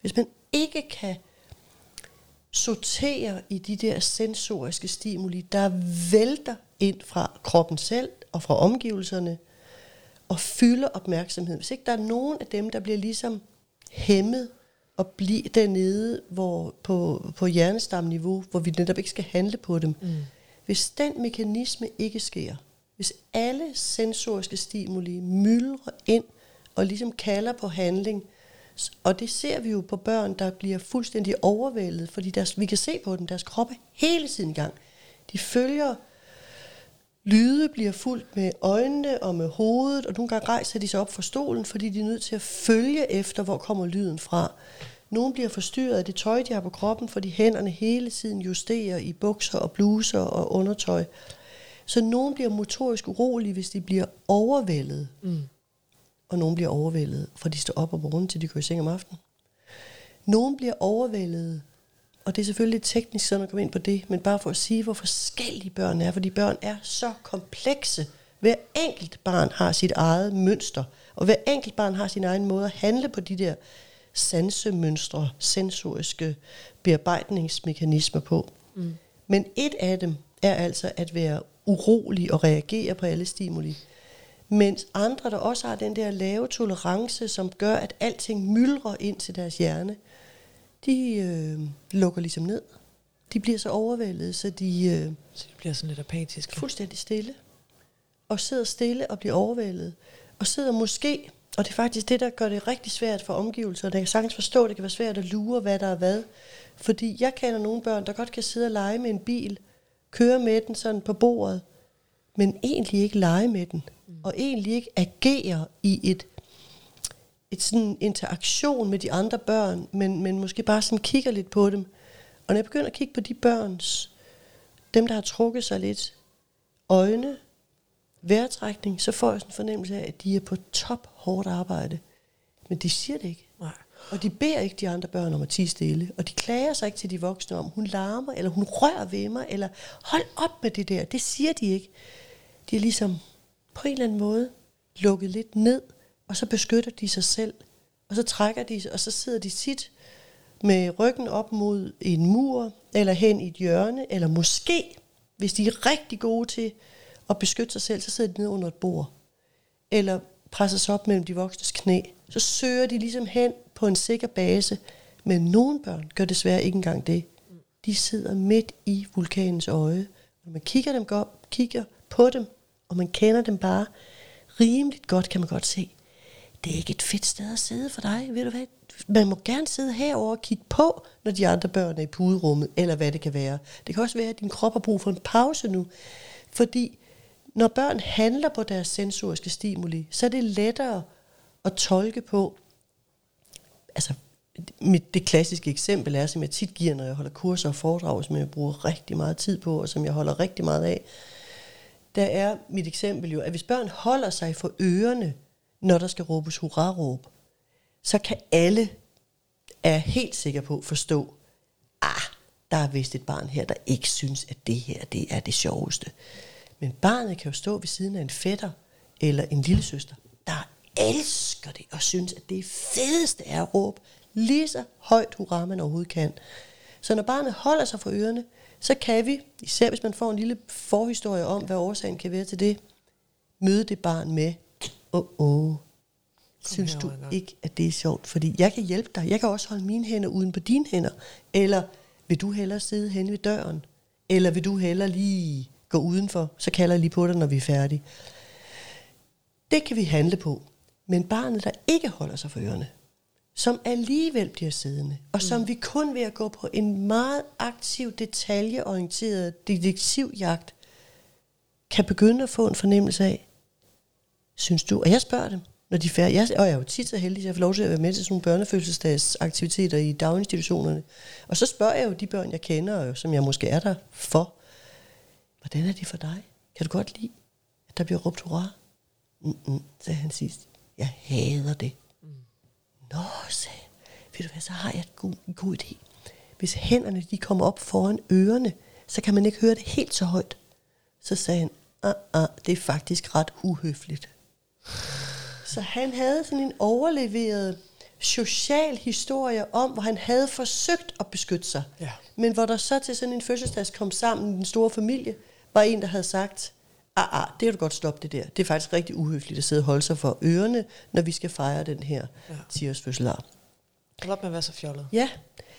hvis man ikke kan sortere i de der sensoriske stimuli, der vælter ind fra kroppen selv og fra omgivelserne, og fylder opmærksomheden. Hvis ikke der er nogen af dem, der bliver ligesom hæmmet og bliver dernede hvor, på, på hjernestamniveau, hvor vi netop ikke skal handle på dem. Mm. Hvis den mekanisme ikke sker, hvis alle sensoriske stimuli myldrer ind og ligesom kalder på handling, og det ser vi jo på børn, der bliver fuldstændig overvældet, fordi deres, vi kan se på dem, deres krop er hele tiden i gang. De følger lyde, bliver fuldt med øjnene og med hovedet, og nogle gange rejser de sig op fra stolen, fordi de er nødt til at følge efter, hvor kommer lyden fra. Nogle bliver forstyrret af det tøj, de har på kroppen, fordi hænderne hele tiden justerer i bukser og bluser og undertøj. Så nogen bliver motorisk urolige, hvis de bliver overvældet. Mm. Og nogle bliver overvældet, fra de står op om morgenen, til de går i seng om aftenen. Nogle bliver overvældet, og det er selvfølgelig lidt teknisk, sådan at komme ind på det, men bare for at sige, hvor forskellige børn er, fordi børn er så komplekse. Hver enkelt barn har sit eget mønster, og hver enkelt barn har sin egen måde at handle på de der sansemønstre, sensoriske bearbejdningsmekanismer på. Mm. Men et af dem er altså at være urolig og reagere på alle stimuli. Mens andre, der også har den der lave tolerance, som gør, at alting myldrer ind til deres hjerne, de øh, lukker ligesom ned. De bliver så overvældet, så de... Øh, så de bliver sådan lidt apatiske. Fuldstændig stille. Og sidder stille og bliver overvældet. Og sidder måske og det er faktisk det, der gør det rigtig svært for omgivelserne. Jeg kan sagtens forstå, at det kan være svært at lure, hvad der er hvad. Fordi jeg kender nogle børn, der godt kan sidde og lege med en bil, køre med den sådan på bordet, men egentlig ikke lege med den. Og egentlig ikke agere i et, et sådan interaktion med de andre børn, men, men måske bare sådan kigger lidt på dem. Og når jeg begynder at kigge på de børns, dem der har trukket sig lidt, øjne, vejrtrækning, så får jeg sådan en fornemmelse af, at de er på top hårdt arbejde. Men de siger det ikke. Nej. Og de beder ikke de andre børn om at tige stille. Og de klager sig ikke til de voksne om, hun larmer, eller hun rører ved mig, eller hold op med det der. Det siger de ikke. De er ligesom på en eller anden måde lukket lidt ned, og så beskytter de sig selv. Og så trækker de, og så sidder de sit med ryggen op mod en mur, eller hen i et hjørne, eller måske, hvis de er rigtig gode til at beskytte sig selv, så sidder de nede under et bord. Eller presser sig op mellem de voksnes knæ. Så søger de ligesom hen på en sikker base. Men nogle børn gør desværre ikke engang det. De sidder midt i vulkanens øje. Når man kigger, dem op, kigger på dem, og man kender dem bare rimeligt godt, kan man godt se, det er ikke et fedt sted at sidde for dig. Ved du hvad? Man må gerne sidde herover og kigge på, når de andre børn er i puderummet, eller hvad det kan være. Det kan også være, at din krop har brug for en pause nu. Fordi når børn handler på deres sensoriske stimuli, så er det lettere at tolke på, altså mit, det klassiske eksempel er, som jeg tit giver, når jeg holder kurser og foredrag, som jeg bruger rigtig meget tid på, og som jeg holder rigtig meget af, der er mit eksempel jo, at hvis børn holder sig for ørerne, når der skal råbes hurra-råb, så kan alle, er helt sikker på, forstå, ah, der er vist et barn her, der ikke synes, at det her det er det sjoveste. Men barnet kan jo stå ved siden af en fætter eller en lille søster, der elsker det og synes, at det fedeste er at råbe lige så højt hurra, man overhovedet kan. Så når barnet holder sig for ørerne, så kan vi, især hvis man får en lille forhistorie om, hvad årsagen kan være til det, møde det barn med, åh, oh, oh, synes du ikke, at det er sjovt? Fordi jeg kan hjælpe dig. Jeg kan også holde mine hænder uden på dine hænder. Eller vil du hellere sidde hen ved døren? Eller vil du hellere lige gå udenfor, så kalder jeg lige på dig, når vi er færdige. Det kan vi handle på. Men barnet, der ikke holder sig for ørerne, som alligevel bliver siddende, og mm. som vi kun ved at gå på en meget aktiv, detaljeorienteret detektivjagt, kan begynde at få en fornemmelse af, synes du, og jeg spørger dem, når de er færdige, jeg, og jeg er jo tit så heldig, at jeg får lov til at være med til sådan nogle børnefødselsdagsaktiviteter i daginstitutionerne, og så spørger jeg jo de børn, jeg kender, som jeg måske er der for, Hvordan er det for dig? Kan du godt lide, at der bliver råbt hurra? Mm-mm, sagde han sidst. Jeg hader det. Nå, sagde Ved du hvad, så har jeg et god, en god idé. Hvis hænderne de kommer op foran ørerne, så kan man ikke høre det helt så højt. Så sagde han, ah, ah, det er faktisk ret uhøfligt. Så han havde sådan en overleveret social historie om, hvor han havde forsøgt at beskytte sig. Ja. Men hvor der så til sådan en fødselsdags kom sammen, den store familie, var en, der havde sagt, ah, ah, det kan du godt stoppe det der. Det er faktisk rigtig uhøfligt at sidde og holde sig for ørerne, når vi skal fejre den her Ja. 10-års fødselar. Hold op med at være så fjollet. Ja,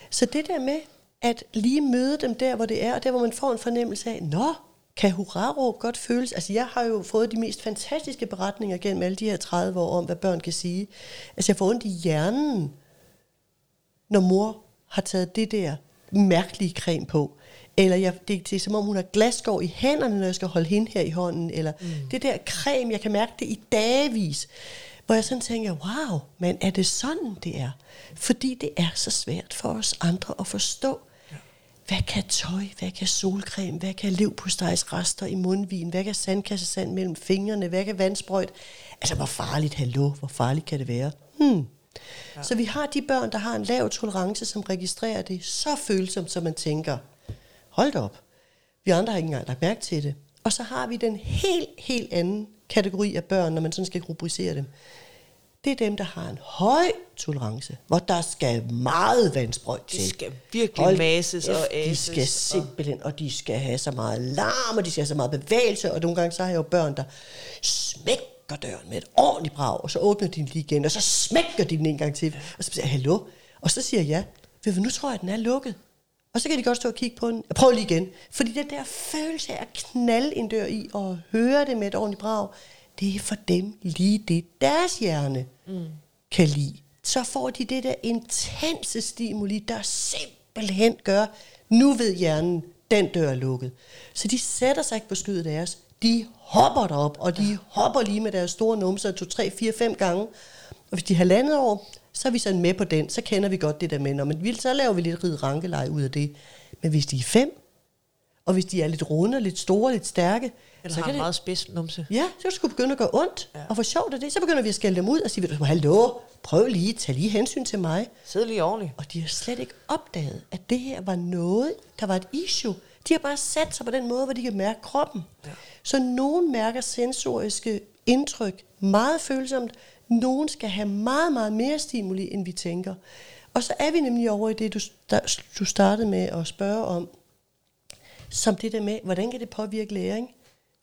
så det der med at lige møde dem der, hvor det er, og der, hvor man får en fornemmelse af, nå, kan hurraråb godt føles? Altså, jeg har jo fået de mest fantastiske beretninger gennem alle de her 30 år om, hvad børn kan sige. Altså, jeg får ondt i hjernen, når mor har taget det der mærkelige creme på. Eller jeg, det, det er som om, hun har glasgård i hænderne, når jeg skal holde hende her i hånden. Eller mm. det der creme, jeg kan mærke det i dagevis. Hvor jeg sådan tænker, wow, men er det sådan, det er? Fordi det er så svært for os andre at forstå. Hvad kan tøj, hvad kan solcreme, hvad kan rester i mundvin, hvad kan sandkassesand mellem fingrene, hvad kan vandsprøjt? Altså, hvor farligt, hallo, hvor farligt kan det være? Hmm. Ja. Så vi har de børn, der har en lav tolerance, som registrerer det så følsomt, som man tænker, hold da op, vi andre har ikke engang lagt mærke til det. Og så har vi den helt, helt anden kategori af børn, når man sådan skal rubricere dem. Det er dem, der har en høj tolerance, hvor der skal meget vandsprøjt til. De skal virkelig mases og kæft, De ases skal simpelthen, og de skal have så meget larm, og de skal have så meget bevægelse, og nogle gange så har jeg jo børn, der smækker døren med et ordentligt brag, og så åbner de den lige igen, og så smækker de den en gang til, og så siger jeg, hallo? Og så siger jeg, ja, nu tror jeg, at den er lukket. Og så kan de godt stå og kigge på den. Prøv lige igen. Fordi den der følelse af at knalde en dør i og høre det med et ordentligt brag, det er for dem lige det, deres hjerne mm. kan lide. Så får de det der intense stimuli, der simpelthen gør, nu ved hjernen, den dør er lukket. Så de sætter sig ikke på skødet af os. De hopper derop, og de hopper lige med deres store numser to, tre, fire, fem gange. Og hvis de har landet over, så er vi sådan med på den. Så kender vi godt det der med, man vil, så laver vi lidt rid rankeleje ud af det. Men hvis de er fem, og hvis de er lidt runde, lidt store, lidt stærke, Eller så har kan det, meget spids numse. Ja, så skulle det begynde at gøre ondt. Ja. Og for sjovt er det, så begynder vi at skælde dem ud og sige, hallo, prøv lige, tag lige hensyn til mig. Sid lige ordentligt. Og de har slet ikke opdaget, at det her var noget, der var et issue. De har bare sat sig på den måde, hvor de kan mærke kroppen. Ja. Så nogen mærker sensoriske indtryk meget følsomt. Nogen skal have meget, meget mere stimuli, end vi tænker. Og så er vi nemlig over i det, du, du startede med at spørge om, som det der med, hvordan kan det påvirke læring?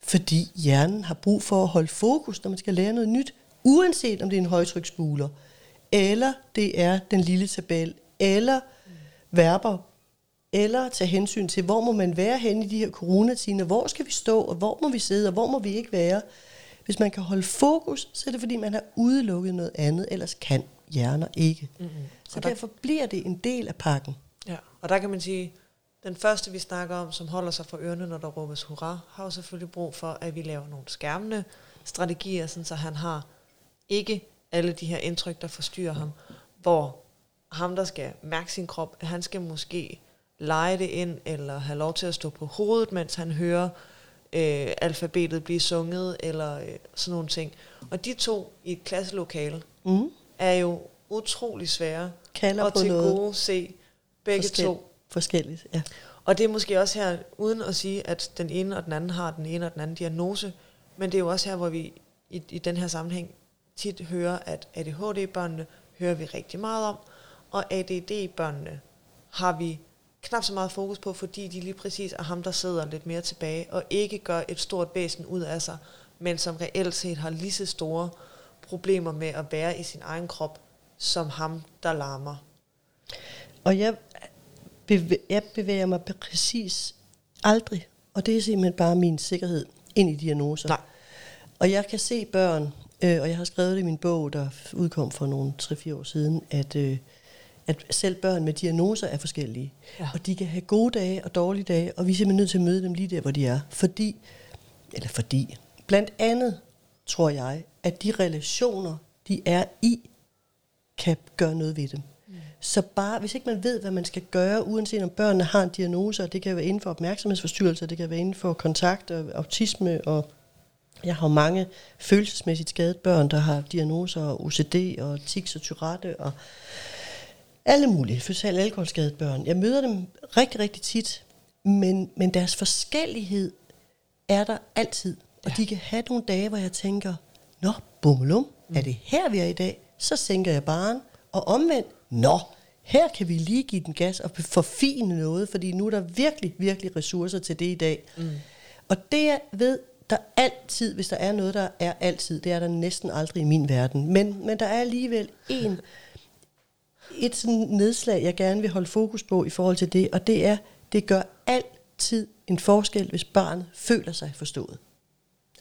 Fordi hjernen har brug for at holde fokus, når man skal lære noget nyt, uanset om det er en højtryksbuler, eller det er den lille tabel, eller verber, eller tage hensyn til, hvor må man være henne i de her coronatiner, hvor skal vi stå, og hvor må vi sidde, og hvor må vi ikke være. Hvis man kan holde fokus, så er det fordi, man har udelukket noget andet, ellers kan hjerner ikke. Mm-hmm. Så Og der- derfor bliver det en del af pakken. Ja, og der kan man sige, den første vi snakker om, som holder sig for ørerne, når der råbes hurra, har jo selvfølgelig brug for, at vi laver nogle skærmende strategier, sådan så han har ikke alle de her indtryk, der forstyrrer ham, hvor ham, der skal mærke sin krop, han skal måske lege det ind, eller have lov til at stå på hovedet, mens han hører øh, alfabetet blive sunget, eller øh, sådan nogle ting. Og de to i et klasselokale Mm. er jo utrolig svære Kalder at på til noget gode se begge forskel- to. forskelligt. Ja. Og det er måske også her, uden at sige, at den ene og den anden har den ene og den anden diagnose, men det er jo også her, hvor vi i, i den her sammenhæng tit hører, at ADHD-børnene hører vi rigtig meget om, og ADD-børnene har vi knap så meget fokus på, fordi de lige præcis er ham, der sidder lidt mere tilbage, og ikke gør et stort væsen ud af sig, men som reelt set har lige så store problemer med at være i sin egen krop, som ham, der larmer. Og jeg, bevæ- jeg bevæger mig præcis aldrig, og det er simpelthen bare min sikkerhed, ind i diagnoser. Nej. Og jeg kan se børn, øh, og jeg har skrevet det i min bog, der udkom for nogle 3-4 år siden, at, øh, at selv børn med diagnoser er forskellige. Ja. Og de kan have gode dage og dårlige dage, og vi er simpelthen nødt til at møde dem lige der, hvor de er. Fordi, eller fordi, blandt andet tror jeg, at de relationer, de er i, kan gøre noget ved dem. Mm. Så bare, hvis ikke man ved, hvad man skal gøre, uanset om børnene har en diagnose, og det kan være inden for opmærksomhedsforstyrrelser, det kan være inden for kontakt og autisme, og jeg har mange følelsesmæssigt skadede børn, der har diagnoser, og OCD og tics og Tourette, og alle mulige, for selv alkoholskadede børn. Jeg møder dem rigtig, rigtig tit, Men, men deres forskellighed er der altid. Og ja. de kan have nogle dage, hvor jeg tænker, Nå, bummelum, mm. er det her, vi er i dag? Så sænker jeg baren. Og omvendt, Nå, her kan vi lige give den gas og forfine noget, fordi nu er der virkelig, virkelig ressourcer til det i dag. Mm. Og det jeg ved, der altid, hvis der er noget, der er altid, det er der næsten aldrig i min verden. Men, men der er alligevel en, et sådan nedslag, jeg gerne vil holde fokus på i forhold til det, og det er, det gør altid en forskel, hvis barnet føler sig forstået.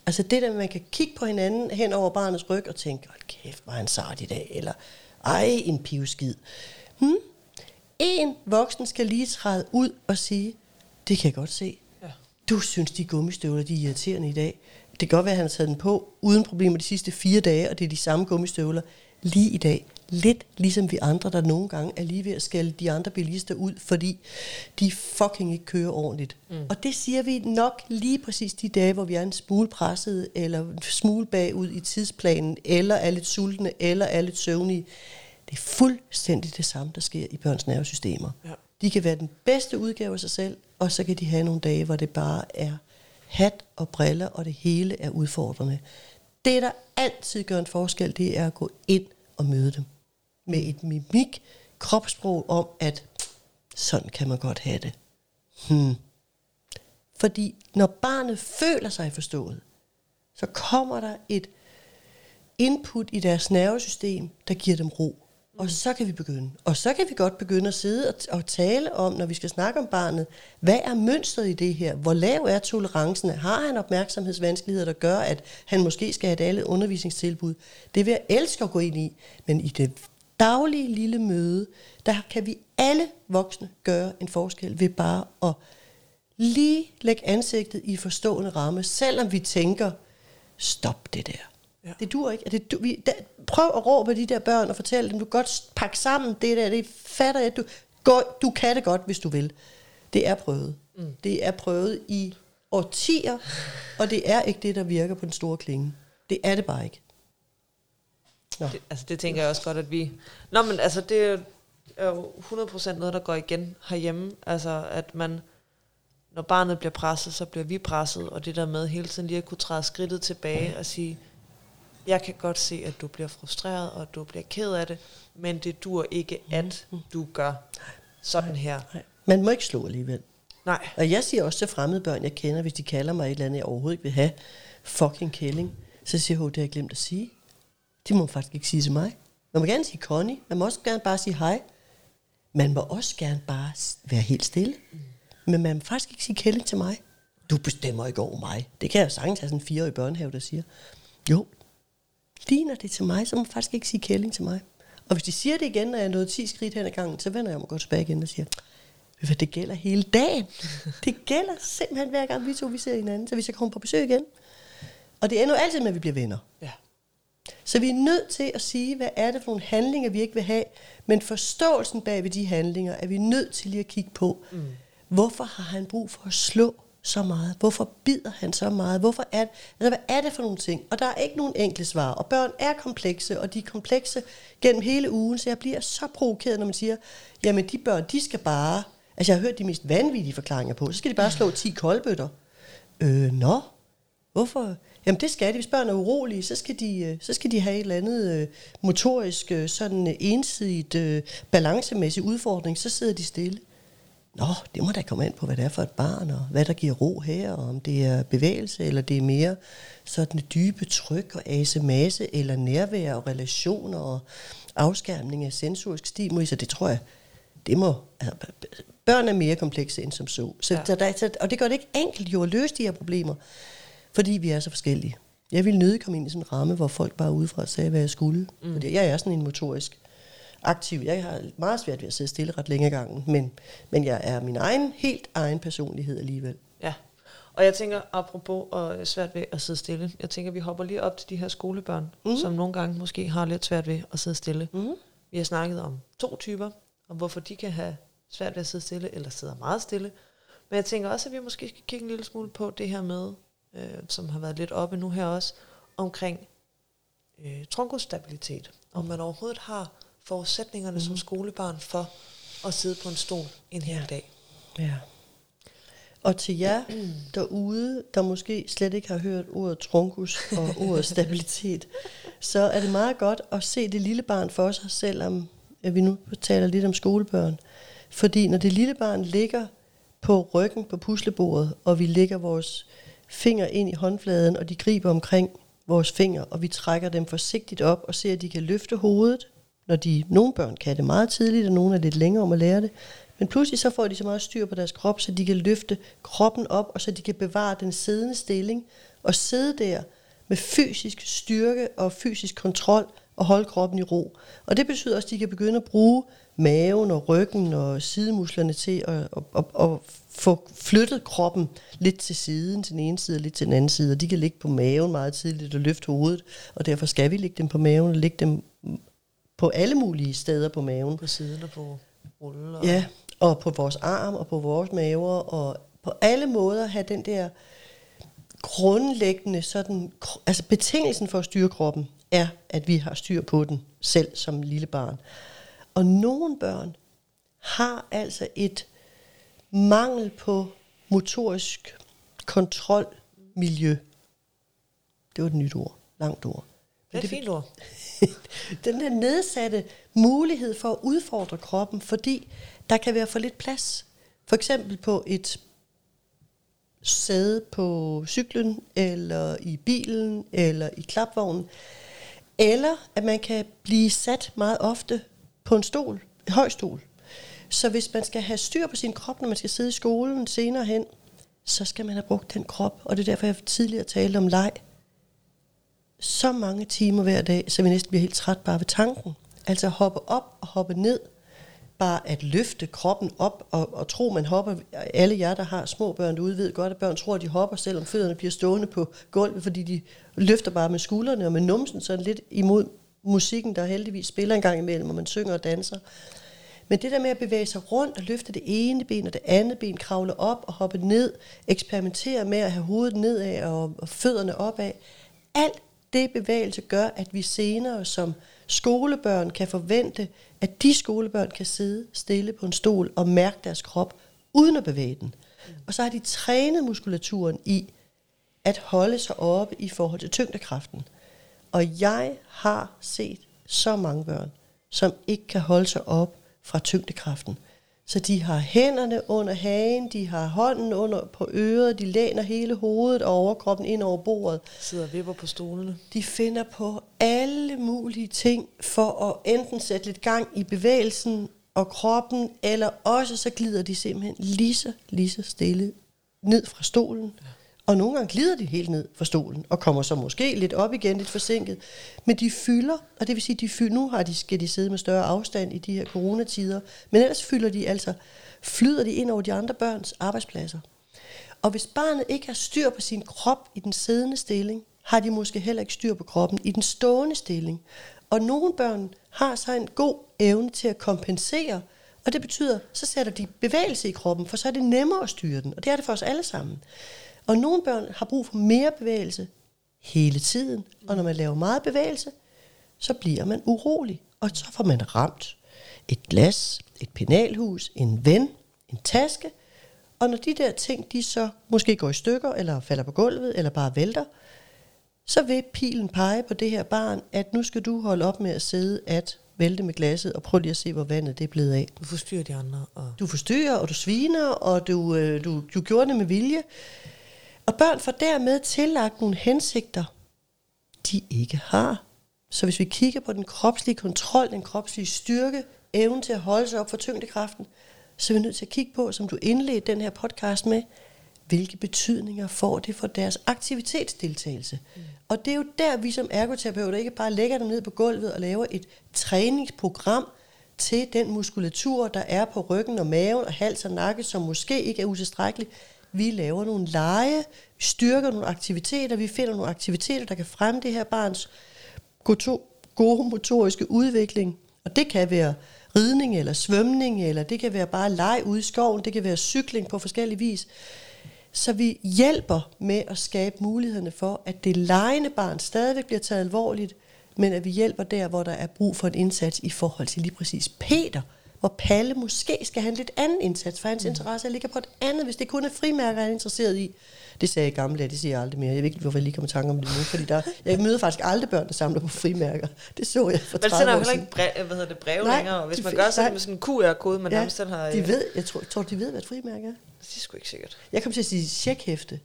Altså det der, man kan kigge på hinanden hen over barnets ryg og tænke, hold kæft, hvor er han sart i dag, eller ej, en pivskid. Hmm? En voksen skal lige træde ud og sige, det kan jeg godt se. Ja. Du synes, de gummistøvler, de er irriterende i dag. Det kan godt være, at han har taget den på uden problemer de sidste fire dage, og det er de samme gummistøvler lige i dag. Lidt ligesom vi andre, der nogle gange er lige ved at skælde de andre bilister ud, fordi de fucking ikke kører ordentligt. Mm. Og det siger vi nok lige præcis de dage, hvor vi er en smule presset, eller en smule bagud i tidsplanen, eller er lidt sultne, eller er lidt søvnige. Det er fuldstændig det samme, der sker i børns nervesystemer. Ja. De kan være den bedste udgave af sig selv, og så kan de have nogle dage, hvor det bare er hat og briller, og det hele er udfordrende. Det, der altid gør en forskel, det er at gå ind og møde dem. Med et mimik, kropssprog om, at sådan kan man godt have det. Hmm. Fordi når barnet føler sig forstået, så kommer der et input i deres nervesystem, der giver dem ro. Og så kan vi begynde. Og så kan vi godt begynde at sidde og, og tale om, når vi skal snakke om barnet, hvad er mønstret i det her? Hvor lav er tolerancen? Har han opmærksomhedsvanskeligheder, der gør, at han måske skal have et alle undervisningstilbud? Det vil jeg elske at gå ind i. Men i det daglige lille møde, der kan vi alle voksne gøre en forskel ved bare at lige lægge ansigtet i forstående ramme, selvom vi tænker, stop det der. Ja. Det dur ikke. Det, du, vi, da, prøv at råbe de der børn og fortælle dem, du godt pakke sammen det der, det fatter jeg, du, går, du kan det godt, hvis du vil. Det er prøvet. Mm. Det er prøvet i årtier, og det er ikke det, der virker på den store klinge. Det er det bare ikke. Nå. Det, altså det tænker jeg også godt, at vi... Nå, men altså det er jo 100% noget, der går igen herhjemme. Altså at man, når barnet bliver presset, så bliver vi presset, og det der med hele tiden lige at kunne træde skridtet tilbage og sige, jeg kan godt se, at du bliver frustreret, og du bliver ked af det, men det dur ikke, at du gør sådan her. Man må ikke slå alligevel. Nej. Og jeg siger også til fremmede børn, jeg kender, hvis de kalder mig et eller andet, jeg overhovedet ikke vil have, fucking kælling, så siger jeg, det har jeg glemt at sige. De må faktisk ikke sige til mig. Man må gerne sige Connie, man må også gerne bare sige hej. Man må også gerne bare være helt stille. Men man må faktisk ikke sige kælling til mig. Du bestemmer ikke over mig. Det kan jeg sagtens have sådan en fireårig børnehave, der siger. Jo, ligner det til mig, så må man faktisk ikke sige kælling til mig. Og hvis de siger det igen, når jeg er nået 10 skridt hen ad gangen, så vender jeg mig godt tilbage igen og siger, hvad det gælder hele dagen. Det gælder simpelthen hver gang vi to vi ser hinanden, så hvis jeg kommer på besøg igen. Og det ender jo altid med, at vi bliver venner. Ja. Så vi er nødt til at sige, hvad er det for nogle handlinger, vi ikke vil have, men forståelsen bag ved de handlinger, er vi nødt til lige at kigge på, mm. hvorfor har han brug for at slå? så meget? Hvorfor bider han så meget? Hvorfor er, altså, hvad er det for nogle ting? Og der er ikke nogen enkle svar. Og børn er komplekse, og de er komplekse gennem hele ugen, så jeg bliver så provokeret, når man siger, jamen de børn, de skal bare... Altså jeg har hørt de mest vanvittige forklaringer på, så skal de bare slå 10 koldbøtter. Øh, nå, hvorfor? Jamen det skal de. Hvis børn er urolige, så skal de, øh, så skal de have et eller andet øh, motorisk, øh, sådan ensidigt, balancemæssig udfordring, så sidder de stille. Nå, det må da komme an på, hvad det er for et barn, og hvad der giver ro her, og om det er bevægelse, eller det er mere sådan dybe tryk og asemasse, eller nærvær og relationer og afskærmning af sensorisk stimuli, så det tror jeg, det må, altså, børn er mere komplekse end som så. så, ja. der, der, og det gør det ikke enkelt jo at løse de her problemer, fordi vi er så forskellige. Jeg ville nødig komme ind i sådan en ramme, hvor folk bare udefra sagde, hvad jeg skulle. Mm. Fordi jeg er sådan en motorisk aktiv. Jeg har meget svært ved at sidde stille ret længe gangen, men, men jeg er min egen, helt egen personlighed alligevel. Ja, og jeg tænker, apropos og svært ved at sidde stille, jeg tænker, vi hopper lige op til de her skolebørn, mm. som nogle gange måske har lidt svært ved at sidde stille. Mm. Vi har snakket om to typer, om hvorfor de kan have svært ved at sidde stille, eller sidder meget stille. Men jeg tænker også, at vi måske skal kigge en lille smule på det her med, øh, som har været lidt oppe nu her også, omkring øh, tronkostabilitet. Om man overhovedet har forudsætningerne mm. som skolebarn for at sidde på en stol en hel ja. dag. Ja. Og til jer derude, der måske slet ikke har hørt ordet trunkus og ordet stabilitet, så er det meget godt at se det lille barn for sig, selvom vi nu taler lidt om skolebørn. Fordi når det lille barn ligger på ryggen på puslebordet, og vi lægger vores finger ind i håndfladen, og de griber omkring vores fingre, og vi trækker dem forsigtigt op og ser, at de kan løfte hovedet, når de, nogle børn kan det meget tidligt, og nogle er lidt længere om at lære det. Men pludselig så får de så meget styr på deres krop, så de kan løfte kroppen op, og så de kan bevare den siddende stilling, og sidde der med fysisk styrke og fysisk kontrol, og holde kroppen i ro. Og det betyder også, at de kan begynde at bruge maven og ryggen og sidemusklerne til at, at, at, at få flyttet kroppen lidt til siden, til den ene side og lidt til den anden side. Og de kan ligge på maven meget tidligt og løfte hovedet, og derfor skal vi lægge dem på maven og lægge dem på alle mulige steder på maven. På siden og på rulle. Og... Ja, og på vores arm og på vores maver, og på alle måder have den der grundlæggende sådan, altså betingelsen for at styre kroppen er, at vi har styr på den selv som lille barn. Og nogle børn har altså et mangel på motorisk kontrolmiljø. Det var et nyt ord. Langt ord. Det er et fint ord. den der nedsatte mulighed for at udfordre kroppen, fordi der kan være for lidt plads. For eksempel på et sæde på cyklen, eller i bilen, eller i klapvognen. Eller at man kan blive sat meget ofte på en stol, en høj stol. Så hvis man skal have styr på sin krop, når man skal sidde i skolen senere hen, så skal man have brugt den krop. Og det er derfor, jeg tidligere talte om leg. Så mange timer hver dag, så vi næsten bliver helt træt bare ved tanken. Altså hoppe op og hoppe ned. Bare at løfte kroppen op og, og tro, man hopper. Alle jer, der har små børn derude, ved godt, at børn tror, at de hopper, selvom fødderne bliver stående på gulvet, fordi de løfter bare med skuldrene og med numsen, så lidt imod musikken, der heldigvis spiller en gang imellem, og man synger og danser. Men det der med at bevæge sig rundt og løfte det ene ben og det andet ben, kravle op og hoppe ned, eksperimentere med at have hovedet nedad og, og fødderne opad, alt det bevægelse gør, at vi senere som skolebørn kan forvente, at de skolebørn kan sidde stille på en stol og mærke deres krop, uden at bevæge den. Og så har de trænet muskulaturen i at holde sig oppe i forhold til tyngdekraften. Og jeg har set så mange børn, som ikke kan holde sig op fra tyngdekraften. Så de har hænderne under hagen, de har hånden under på øret, de læner hele hovedet og overkroppen ind over bordet. Sidder og vipper på stolene. De finder på alle mulige ting for at enten sætte lidt gang i bevægelsen og kroppen, eller også så glider de simpelthen lige så, lige så stille ned fra stolen. Ja og nogle gange glider de helt ned fra stolen, og kommer så måske lidt op igen, lidt forsinket. Men de fylder, og det vil sige, de fylder, nu har de, skal de sidde med større afstand i de her coronatider, men ellers fylder de altså, flyder de ind over de andre børns arbejdspladser. Og hvis barnet ikke har styr på sin krop i den siddende stilling, har de måske heller ikke styr på kroppen i den stående stilling. Og nogle børn har så en god evne til at kompensere, og det betyder, så sætter de bevægelse i kroppen, for så er det nemmere at styre den. Og det er det for os alle sammen. Og nogle børn har brug for mere bevægelse hele tiden. Og når man laver meget bevægelse, så bliver man urolig. Og så får man ramt et glas, et penalhus, en ven, en taske. Og når de der ting, de så måske går i stykker, eller falder på gulvet, eller bare vælter, så vil pilen pege på det her barn, at nu skal du holde op med at sidde at vælte med glasset, og prøv lige at se, hvor vandet det er blevet af. Du forstyrrer de andre. Og... Du forstyrrer, og du sviner, og du, øh, du, du gjorde det med vilje. Og børn får dermed tillagt nogle hensigter, de ikke har. Så hvis vi kigger på den kropslige kontrol, den kropslige styrke, evnen til at holde sig op for tyngdekraften, så er vi nødt til at kigge på, som du indledte den her podcast med, hvilke betydninger får det for deres aktivitetsdeltagelse. Mm. Og det er jo der, vi som ergoterapeuter ikke bare lægger dem ned på gulvet og laver et træningsprogram til den muskulatur, der er på ryggen og maven og hals og nakke, som måske ikke er utilstrækkelig, vi laver nogle lege, vi styrker nogle aktiviteter, vi finder nogle aktiviteter, der kan fremme det her barns gode motoriske udvikling. Og det kan være ridning eller svømning, eller det kan være bare leg ude i skoven, det kan være cykling på forskellige vis. Så vi hjælper med at skabe mulighederne for, at det legende barn stadigvæk bliver taget alvorligt, men at vi hjælper der, hvor der er brug for en indsats i forhold til lige præcis Peter, hvor Palle måske skal have en lidt anden indsats, for hans mm. interesse ligger på et andet, hvis det kun er frimærker, han er interesseret i. Det sagde jeg gamle dage, det siger jeg aldrig mere. Jeg ved ikke, hvorfor jeg lige kommer i tanke om det nu, fordi der, jeg møder faktisk aldrig børn, der samler på frimærker. Det så jeg for 30 Man sender jo heller ikke brev, hvad hedder det, brev Nej, længere, og hvis de man gør sådan med sådan en QR-kode, man ja, nærmest selv har... de øh, ved, jeg tror, tror, de ved, hvad et frimærke er. Det er sgu ikke sikkert. Jeg kom til at sige checkhæfte,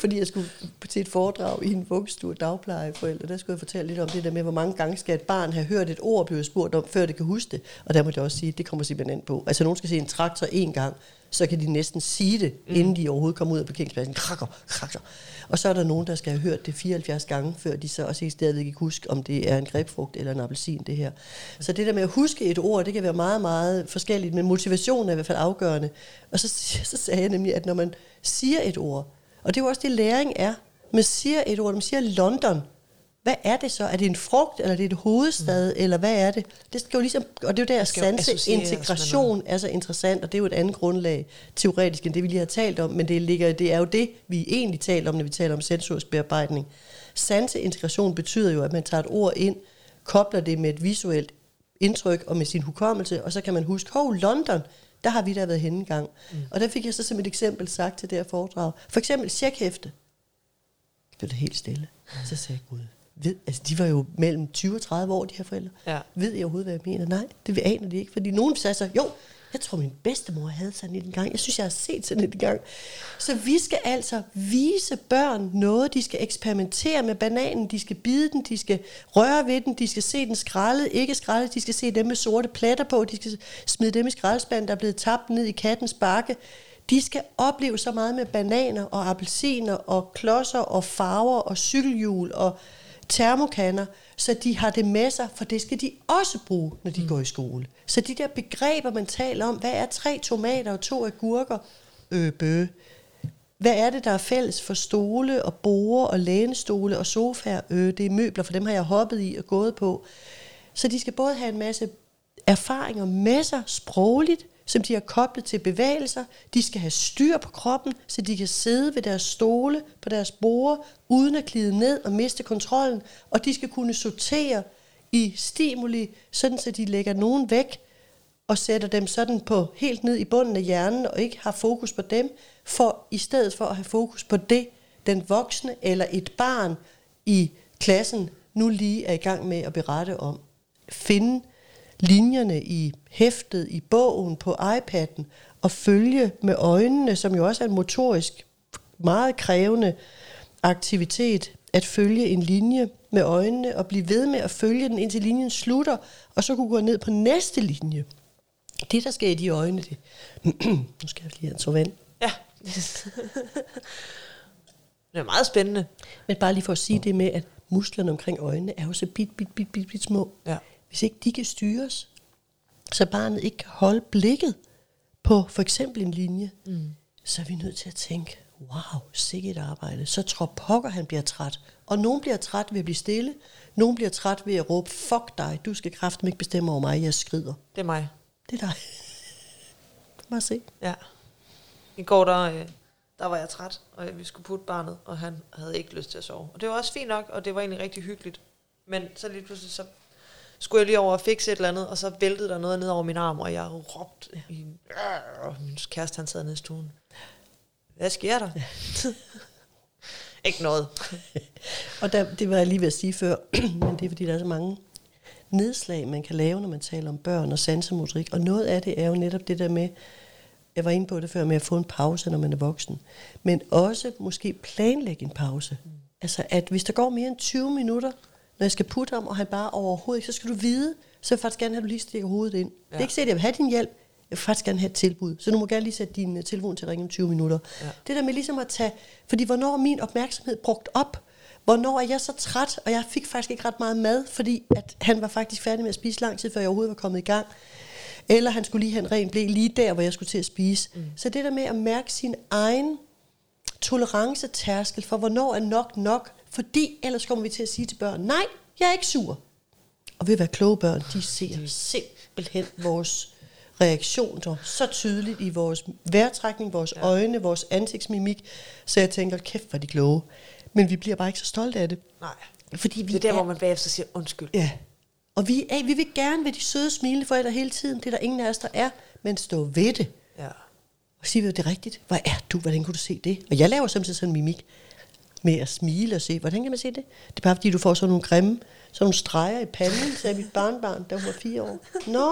fordi jeg skulle til et foredrag i en vuggestue dagplejeforældre. Der skulle jeg fortælle lidt om det der med, hvor mange gange skal et barn have hørt et ord blive spurgt om, før det kan huske det. Og der må jeg også sige, det kommer simpelthen an på. Altså nogen skal se en traktor en gang, så kan de næsten sige det, mm. inden de overhovedet kommer ud af parkeringspladsen. Krakker, krakker. Og så er der nogen, der skal have hørt det 74 gange, før de så også stadigvæk ikke huske, om det er en grebfrugt eller en appelsin, det her. Så det der med at huske et ord, det kan være meget, meget forskelligt, men motivationen er i hvert fald afgørende. Og så, så sagde jeg nemlig, at når man siger et ord, og det er jo også det, læring er. Man siger et ord, man siger London. Hvad er det så? Er det en frugt, eller er det et hovedstad, mm. eller hvad er det? Det skal jo ligesom, og det er jo der, sanse integration er så interessant, og det er jo et andet grundlag teoretisk, end det vi lige har talt om, men det, ligger, det er jo det, vi egentlig taler om, når vi taler om sensorisk bearbejdning. Sanse integration betyder jo, at man tager et ord ind, kobler det med et visuelt indtryk og med sin hukommelse, og så kan man huske, hov, London, der har vi da været henne en gang. Mm. Og der fik jeg så som et eksempel sagt til det her foredrag. For eksempel checkhæfte. Det blev det helt stille. Så sagde jeg, gud, ved, altså de var jo mellem 20 og 30 år, de her forældre. Ja. Ved jeg overhovedet, hvad jeg mener? Nej, det aner de ikke. Fordi nogen sagde så, jo, jeg tror, min bedstemor havde sådan en gang. Jeg synes, jeg har set sådan en gang. Så vi skal altså vise børn noget. De skal eksperimentere med bananen. De skal bide den. De skal røre ved den. De skal se den skrællet, ikke skrællet. De skal se dem med sorte pletter på. De skal smide dem i skraldespanden, der er blevet tabt ned i kattens bakke. De skal opleve så meget med bananer og appelsiner og klodser og farver og cykelhjul og termokanner, så de har det med sig, for det skal de også bruge, når de mm. går i skole. Så de der begreber, man taler om, hvad er tre tomater og to agurker? Øh, bø. Hvad er det, der er fælles for stole og borde og lænestole og sofaer? Øh, det er møbler, for dem har jeg hoppet i og gået på. Så de skal både have en masse erfaringer med sig sprogligt, som de har koblet til bevægelser. De skal have styr på kroppen, så de kan sidde ved deres stole på deres borde, uden at glide ned og miste kontrollen. Og de skal kunne sortere i stimuli, sådan så de lægger nogen væk og sætter dem sådan på helt ned i bunden af hjernen og ikke har fokus på dem, for i stedet for at have fokus på det, den voksne eller et barn i klassen nu lige er i gang med at berette om. Finde linjerne i hæftet, i bogen, på iPad'en, og følge med øjnene, som jo også er en motorisk meget krævende aktivitet, at følge en linje med øjnene, og blive ved med at følge den, indtil linjen slutter, og så kunne gå ned på næste linje. Det, der sker i de øjne, det... nu skal jeg lige have en så vand. Ja. det er meget spændende. Men bare lige for at sige det med, at musklerne omkring øjnene er jo så bit, bit, bit, bit, bit små. Ja. Hvis ikke de kan styres, så barnet ikke kan holde blikket på for eksempel en linje, mm. så er vi nødt til at tænke, wow, sikkert et arbejde. Så tror pokker, han bliver træt. Og nogen bliver træt ved at blive stille. Nogen bliver træt ved at råbe, fuck dig, du skal kraften ikke bestemme over mig, jeg skrider. Det er mig. Det er dig. Bare se. Ja. I går, der, øh, der var jeg træt, og vi skulle putte barnet, og han havde ikke lyst til at sove. Og det var også fint nok, og det var egentlig rigtig hyggeligt. Men så lige pludselig, så skulle jeg lige over og fikse et eller andet, og så væltede der noget ned over min arm, og jeg råbte. I, og min kæreste, han sad nede i stuen. Hvad sker der? ikke noget. Og der, det var jeg lige ved at sige før, men det er fordi, der er så mange nedslag, man kan lave, når man taler om børn og sansemotorik. Og noget af det er jo netop det der med, jeg var inde på det før, med at få en pause, når man er voksen. Men også måske planlægge en pause. Mm. Altså, at hvis der går mere end 20 minutter, når jeg skal putte ham, og han bare overhovedet ikke, så skal du vide, så vil jeg faktisk gerne have, at du lige stikker hovedet ind. Ja. Det er ikke sikkert, at jeg vil have din hjælp, jeg vil faktisk gerne have et tilbud. Så du må gerne lige sætte din uh, telefon til at ringe om 20 minutter. Ja. Det der med ligesom at tage, fordi hvornår er min opmærksomhed brugt op? Hvornår er jeg så træt, og jeg fik faktisk ikke ret meget mad, fordi at han var faktisk færdig med at spise lang tid, før jeg overhovedet var kommet i gang. Eller han skulle lige have en ren blæ lige der, hvor jeg skulle til at spise. Mm. Så det der med at mærke sin egen tolerancetærskel for, hvornår er nok nok, fordi ellers kommer vi til at sige til børn, nej, jeg er ikke sur. Og ved at være kloge børn, de ser simpelthen vores reaktioner så tydeligt i vores vejrtrækning, vores ja. øjne, vores ansigtsmimik, så jeg tænker, kæft, hvor er de kloge. Men vi bliver bare ikke så stolte af det. Nej. Fordi vi Det er der, hvor man bagefter siger undskyld. Ja, Og vi, er, vi vil gerne være de søde, smilende forældre hele tiden. Det er der ingen af os, der er. Men stå ved det. Ja. Og sige, det er rigtigt. Hvor er du? Hvordan kunne du se det? Og jeg laver samtidig sådan en mimik med at smile og se, hvordan kan man se det? Det er bare fordi, du får sådan nogle grimme, sådan nogle streger i panden, sagde mit barnbarn, da hun var fire år. Nå,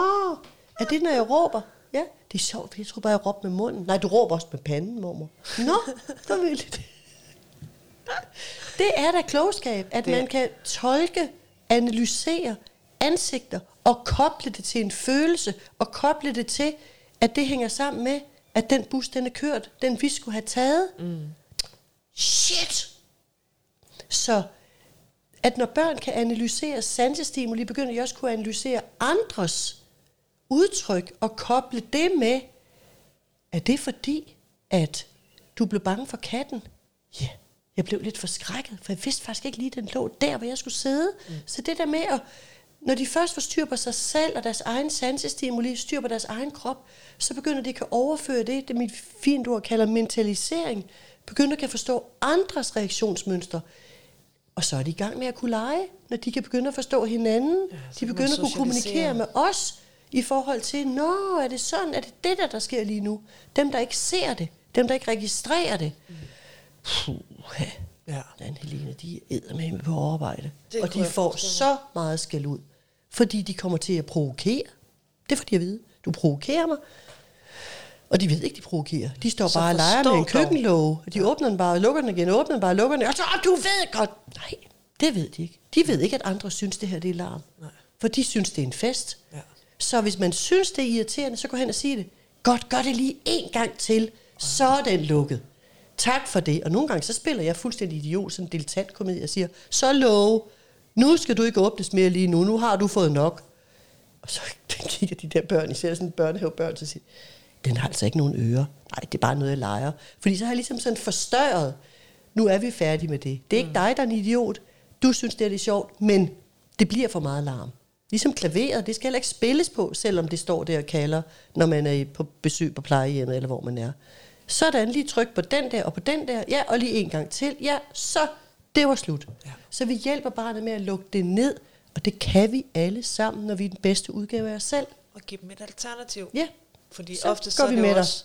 er det, når jeg råber? Ja, det er sjovt, for jeg tror bare, jeg råber med munden. Nej, du råber også med panden, mormor. Nå, det var vildt. Det er da klogskab, at Det- man kan tolke, analysere ansigter og koble det til en følelse, og koble det til, at det hænger sammen med, at den bus, den er kørt, den vi skulle have taget. Mm. Shit! Så at når børn kan analysere sansestimuli, begynder de også at kunne analysere andres udtryk og koble det med, er det fordi, at du blev bange for katten? Ja, yeah. jeg blev lidt forskrækket, for jeg vidste faktisk ikke lige, den lå der, hvor jeg skulle sidde. Mm. Så det der med at, når de først får styr på sig selv og deres egen sansestimuli, styr på deres egen krop, så begynder de at kan overføre det, det mit fint ord kalder mentalisering, begynder at kan forstå andres reaktionsmønstre. Og så er de i gang med at kunne lege, når de kan begynde at forstå hinanden. Ja, de begynder at kunne kommunikere med os i forhold til, nå, er det sådan, er det det der, der sker lige nu? Dem, der ikke ser det, dem, der ikke registrerer det. Puh, Ja. Dan Helene, de er med på overarbejde. Det Og de får så meget skæld ud, fordi de kommer til at provokere. Det er fordi jeg ved, du provokerer mig. Og de ved ikke, de provokerer. De står Så bare og leger med en køkkenlåge. De åbner den bare og lukker den igen, åbner den bare og lukker den. Og så, "Åh, du ved godt. Nej, det ved de ikke. De ved ikke, at andre synes, det her det er larm. Nej. For de synes, det er en fest. Ja. Så hvis man synes, det er irriterende, så gå hen og sige det. Godt, gør det lige en gang til. Så er den lukket. Tak for det. Og nogle gange, så spiller jeg fuldstændig idiot, sådan en dilettantkomedie, og siger, så lov, nu skal du ikke åbnes mere lige nu, nu har du fået nok. Og så kigger de der børn, især sådan børnehavebørn, så siger den har altså ikke nogen ører. Nej, det er bare noget, jeg leger. Fordi så har jeg ligesom sådan forstørret, nu er vi færdige med det. Det er ikke dig, der er en idiot. Du synes, det er det sjovt, men det bliver for meget larm. Ligesom klaveret, det skal heller ikke spilles på, selvom det står der og kalder, når man er på besøg på plejehjemmet, eller hvor man er. Sådan, lige tryk på den der og på den der, ja, og lige en gang til, ja, så, det var slut. Ja. Så vi hjælper barnet med at lukke det ned, og det kan vi alle sammen, når vi er den bedste udgave af os selv. Og give dem et alternativ. Ja, Fordi Så ofte så er det med jo dig. også,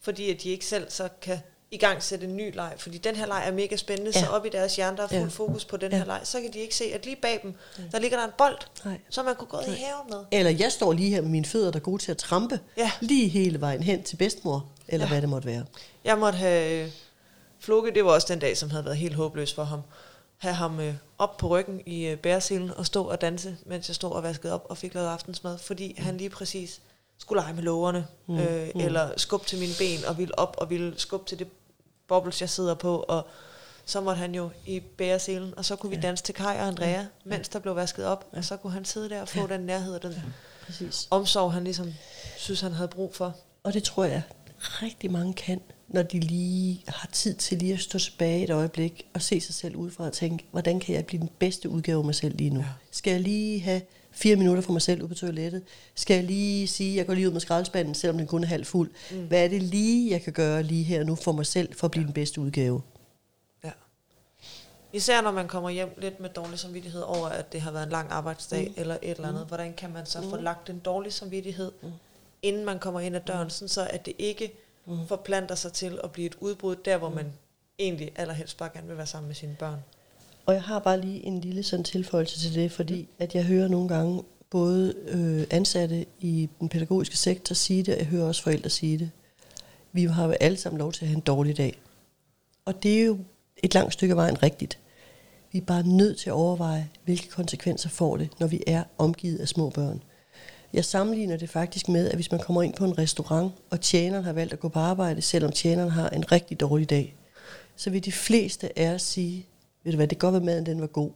fordi at de ikke selv så kan i gang sætte en ny leg. Fordi den her leg er mega spændende, ja. så Ja. op i deres hjerne, der er fuld Ja. fokus på den Ja. her leg, så kan de ikke se, at lige bag dem, der ligger der en bold, Nej. som man kunne gå i haven med. Eller jeg står lige her med mine fødder, der er gode til at trampe, Ja. lige hele vejen hen til bedstemor, eller Ja. ja. hvad det måtte være. Jeg måtte have... øh, Floke, det var også den dag, som havde været helt håbløs for ham. Have ham øh, op på ryggen i øh, bæreselen og stå og danse, mens jeg stod og vaskede op og fik lavet aftensmad, fordi mm. han lige præcis skulle lege med lågerne, mm. Øh, mm. eller skubbe til mine ben og ville op og ville skubbe til det bobbles, jeg sidder på, og så måtte han jo i bæreselen, og så kunne vi danse til Kai og Andrea, ja. mens der blev vasket op, og så kunne han sidde der og få ja. den nærhed og den ja. Præcis. omsorg, han ligesom synes, han havde brug for. Og det tror jeg rigtig mange kan, når de lige har tid til lige at stå tilbage et øjeblik og se sig selv udefra og tænke, hvordan kan jeg blive den bedste udgave af mig selv lige nu? Ja. Ja. Skal jeg lige have fire minutter for mig selv ud på toilettet? Skal jeg lige sige, at jeg går lige ud med skraldespanden, selvom den kun er halvt fuld? Mm. Hvad er det lige, jeg kan gøre lige her nu for mig selv, for at blive den bedste udgave? Ja. Især når man kommer hjem lidt med dårlig samvittighed over, at det har været en lang arbejdsdag mm. eller et eller andet. Hvordan kan man så mm. få lagt en dårlig samvittighed, mm. inden man kommer ind ad døren, sådan så at det ikke mm. forplanter sig til at blive et udbrud der, hvor man egentlig allerhelst bare gerne vil være sammen med sine børn. Og jeg har bare lige en lille sådan tilføjelse til det, fordi at jeg hører nogle gange både øh, ansatte i den pædagogiske sektor sige det, og jeg hører også forældre sige det. Vi har jo alle sammen lov til at have en dårlig dag. Og det er jo et langt stykke af vejen rigtigt. Vi er bare nødt til at overveje, hvilke konsekvenser får det, når vi er omgivet af små børn. Jeg sammenligner det faktisk med, at hvis man kommer ind på en restaurant, og tjeneren har valgt at gå på arbejde, selvom tjeneren har en rigtig dårlig dag, så vil de fleste af os sige, ved du hvad, det kan godt være, maden den var god,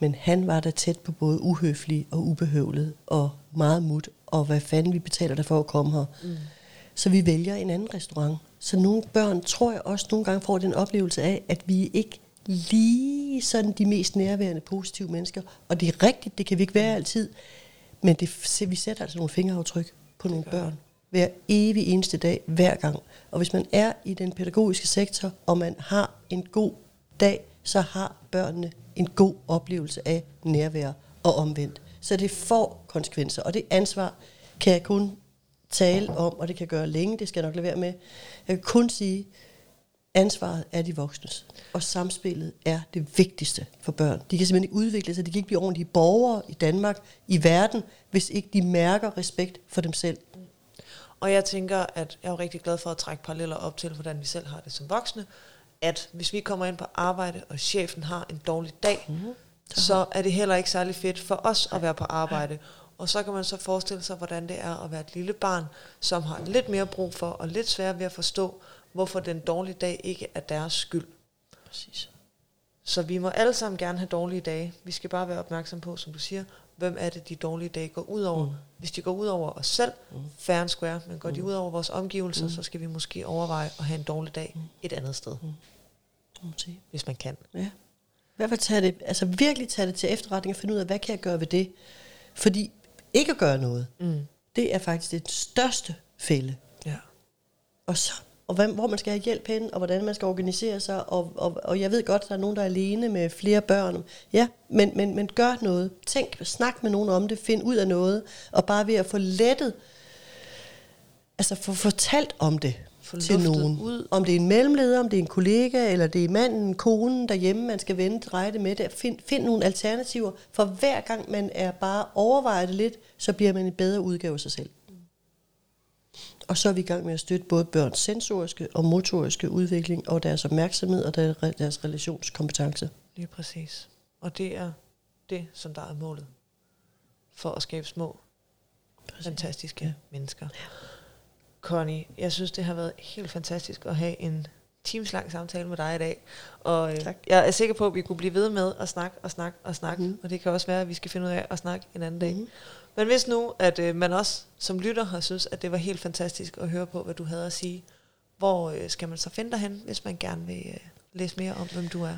men han var der tæt på både uhøflig og ubehøvlet, og meget mut, og hvad fanden vi betaler der for at komme her. Mm. Så vi vælger en anden restaurant. Så nogle børn, tror jeg også nogle gange får den oplevelse af, at vi ikke lige sådan de mest nærværende positive mennesker. Og det er rigtigt, det kan vi ikke være altid. Men det, se, vi sætter altså nogle fingeraftryk på nogle børn. Hver evig eneste dag, hver gang. Og hvis man er i den pædagogiske sektor, og man har en god dag, så har børnene en god oplevelse af nærvær og omvendt. Så det får konsekvenser, og det ansvar kan jeg kun tale om, og det kan gøre længe, det skal jeg nok lade være med. Jeg kan kun sige, ansvaret er de voksnes, og samspillet er det vigtigste for børn. De kan simpelthen ikke udvikle sig, de kan ikke blive ordentlige borgere i Danmark, i verden, hvis ikke de mærker respekt for dem selv. Og jeg tænker, at jeg er rigtig glad for at trække paralleller op til, hvordan vi selv har det som voksne, at hvis vi kommer ind på arbejde, og chefen har en dårlig dag, mm-hmm. så er det heller ikke særlig fedt for os at være på arbejde. Og så kan man så forestille sig, hvordan det er at være et lille barn, som har lidt mere brug for, og lidt svært ved at forstå, hvorfor den dårlige dag ikke er deres skyld. Præcis. Så vi må alle sammen gerne have dårlige dage. Vi skal bare være opmærksom på, som du siger, hvem er det, de dårlige dage går ud over. Mm. Hvis de går ud over os selv, mm. fair and square, men går mm. de ud over vores omgivelser, mm. så skal vi måske overveje at have en dårlig dag mm. et andet sted. Mm. Hvis man kan. Ja. I hvert fald tage det, altså virkelig tage det til efterretning og finde ud af, hvad kan jeg gøre ved det? Fordi ikke at gøre noget, mm. det er faktisk det største fælde. Ja. Og så og hvad, hvor man skal have hjælp hen, og hvordan man skal organisere sig. Og, og, og jeg ved godt, at der er nogen, der er alene med flere børn. Ja, men, men, men gør noget. Tænk, snak med nogen om det, find ud af noget, og bare ved at få lettet, altså få fortalt om det til nogen. Ud. Om det er en mellemleder, om det er en kollega, eller det er manden, konen derhjemme, man skal vende, dreje det med det. Find, find nogle alternativer, for hver gang man er bare overvejet lidt, så bliver man en bedre udgave af sig selv. Og så er vi i gang med at støtte både børns sensoriske og motoriske udvikling, og deres opmærksomhed og deres relationskompetence. Lige præcis. Og det er det, som der er målet for at skabe små, præcis. fantastiske ja. mennesker. Ja. Connie, jeg synes, det har været helt fantastisk at have en timeslang samtale med dig i dag. Og øh, tak. jeg er sikker på, at vi kunne blive ved med at snakke og snakke og snakke. Mm. Og det kan også være, at vi skal finde ud af at snakke en anden dag. Mm. Men hvis nu, at øh, man også som lytter har synes, at det var helt fantastisk at høre på, hvad du havde at sige, hvor øh, skal man så finde dig hen, hvis man gerne vil øh, læse mere om, hvem du er?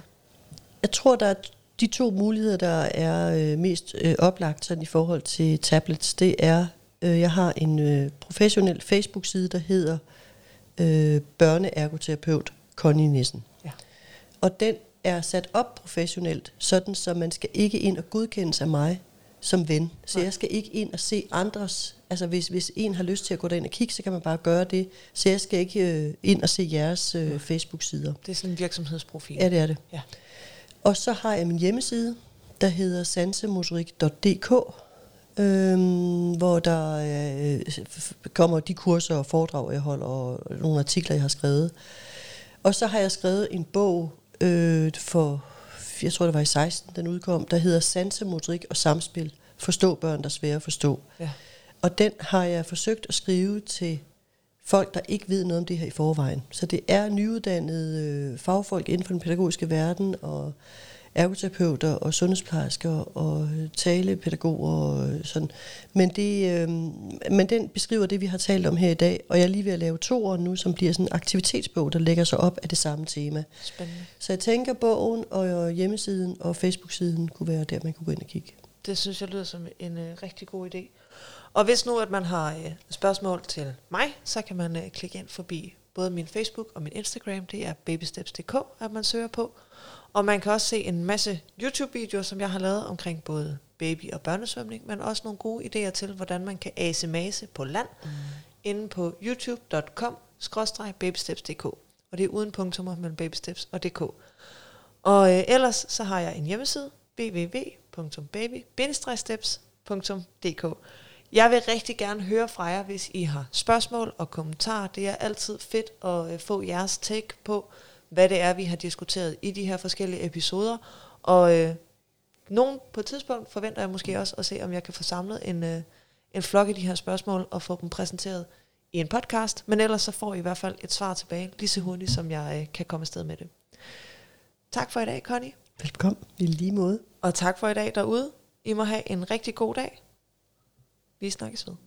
Jeg tror, der er de to muligheder, der er øh, mest øh, oplagt sådan i forhold til tablets. Det er, øh, jeg har en øh, professionel Facebook-side, der hedder øh, børneergoterapeut Connie Nissen. Ja. Og den er sat op professionelt, sådan så man skal ikke ind og godkendes af mig som ven. Så jeg skal ikke ind og se andres. Altså hvis, hvis en har lyst til at gå derind og kigge, så kan man bare gøre det. Så jeg skal ikke øh, ind og se jeres øh, Facebook-sider. Det er sådan en virksomhedsprofil. Ja, det er det. Ja. Og så har jeg min hjemmeside, der hedder sansemotorik.dk, øhm, hvor der øh, kommer de kurser og foredrag, jeg holder, og nogle artikler, jeg har skrevet. Og så har jeg skrevet en bog øh, for jeg tror det var i 16, den udkom, der hedder Sansemotorik og Samspil. Forstå børn, der er svære at forstå. Ja. Og den har jeg forsøgt at skrive til folk, der ikke ved noget om det her i forvejen. Så det er nyuddannede øh, fagfolk inden for den pædagogiske verden, og ergoterapeuter og sundhedsplejersker og talepædagoger og sådan. Men, det, øh, men den beskriver det, vi har talt om her i dag, og jeg er lige ved at lave to år nu, som bliver sådan en aktivitetsbog, der lægger sig op af det samme tema. Spændende. Så jeg tænker, bogen og hjemmesiden og Facebook-siden kunne være der, man kunne gå ind og kigge. Det synes jeg lyder som en øh, rigtig god idé. Og hvis nu, at man har øh, spørgsmål til mig, så kan man øh, klikke ind forbi både min Facebook og min Instagram. Det er babysteps.dk, at man søger på. Og man kan også se en masse YouTube-videoer, som jeg har lavet omkring både baby- og børnesvømning, men også nogle gode idéer til, hvordan man kan asemase på land, mm. inde på youtube.com babysteps.dk. Og det er uden punktummer mellem babysteps og dk. Og øh, ellers så har jeg en hjemmeside, www.baby-steps.dk. Jeg vil rigtig gerne høre fra jer, hvis I har spørgsmål og kommentarer. Det er altid fedt at øh, få jeres take på, hvad det er, vi har diskuteret i de her forskellige episoder. Og øh, nogen på et tidspunkt forventer jeg måske også at se, om jeg kan få samlet en, øh, en flok af de her spørgsmål og få dem præsenteret i en podcast. Men ellers så får I i hvert fald et svar tilbage, lige så hurtigt som jeg øh, kan komme afsted med det. Tak for i dag, Connie. Velkommen, i lige måde. Og tak for i dag derude. I må have en rigtig god dag. Vi snakkes ved.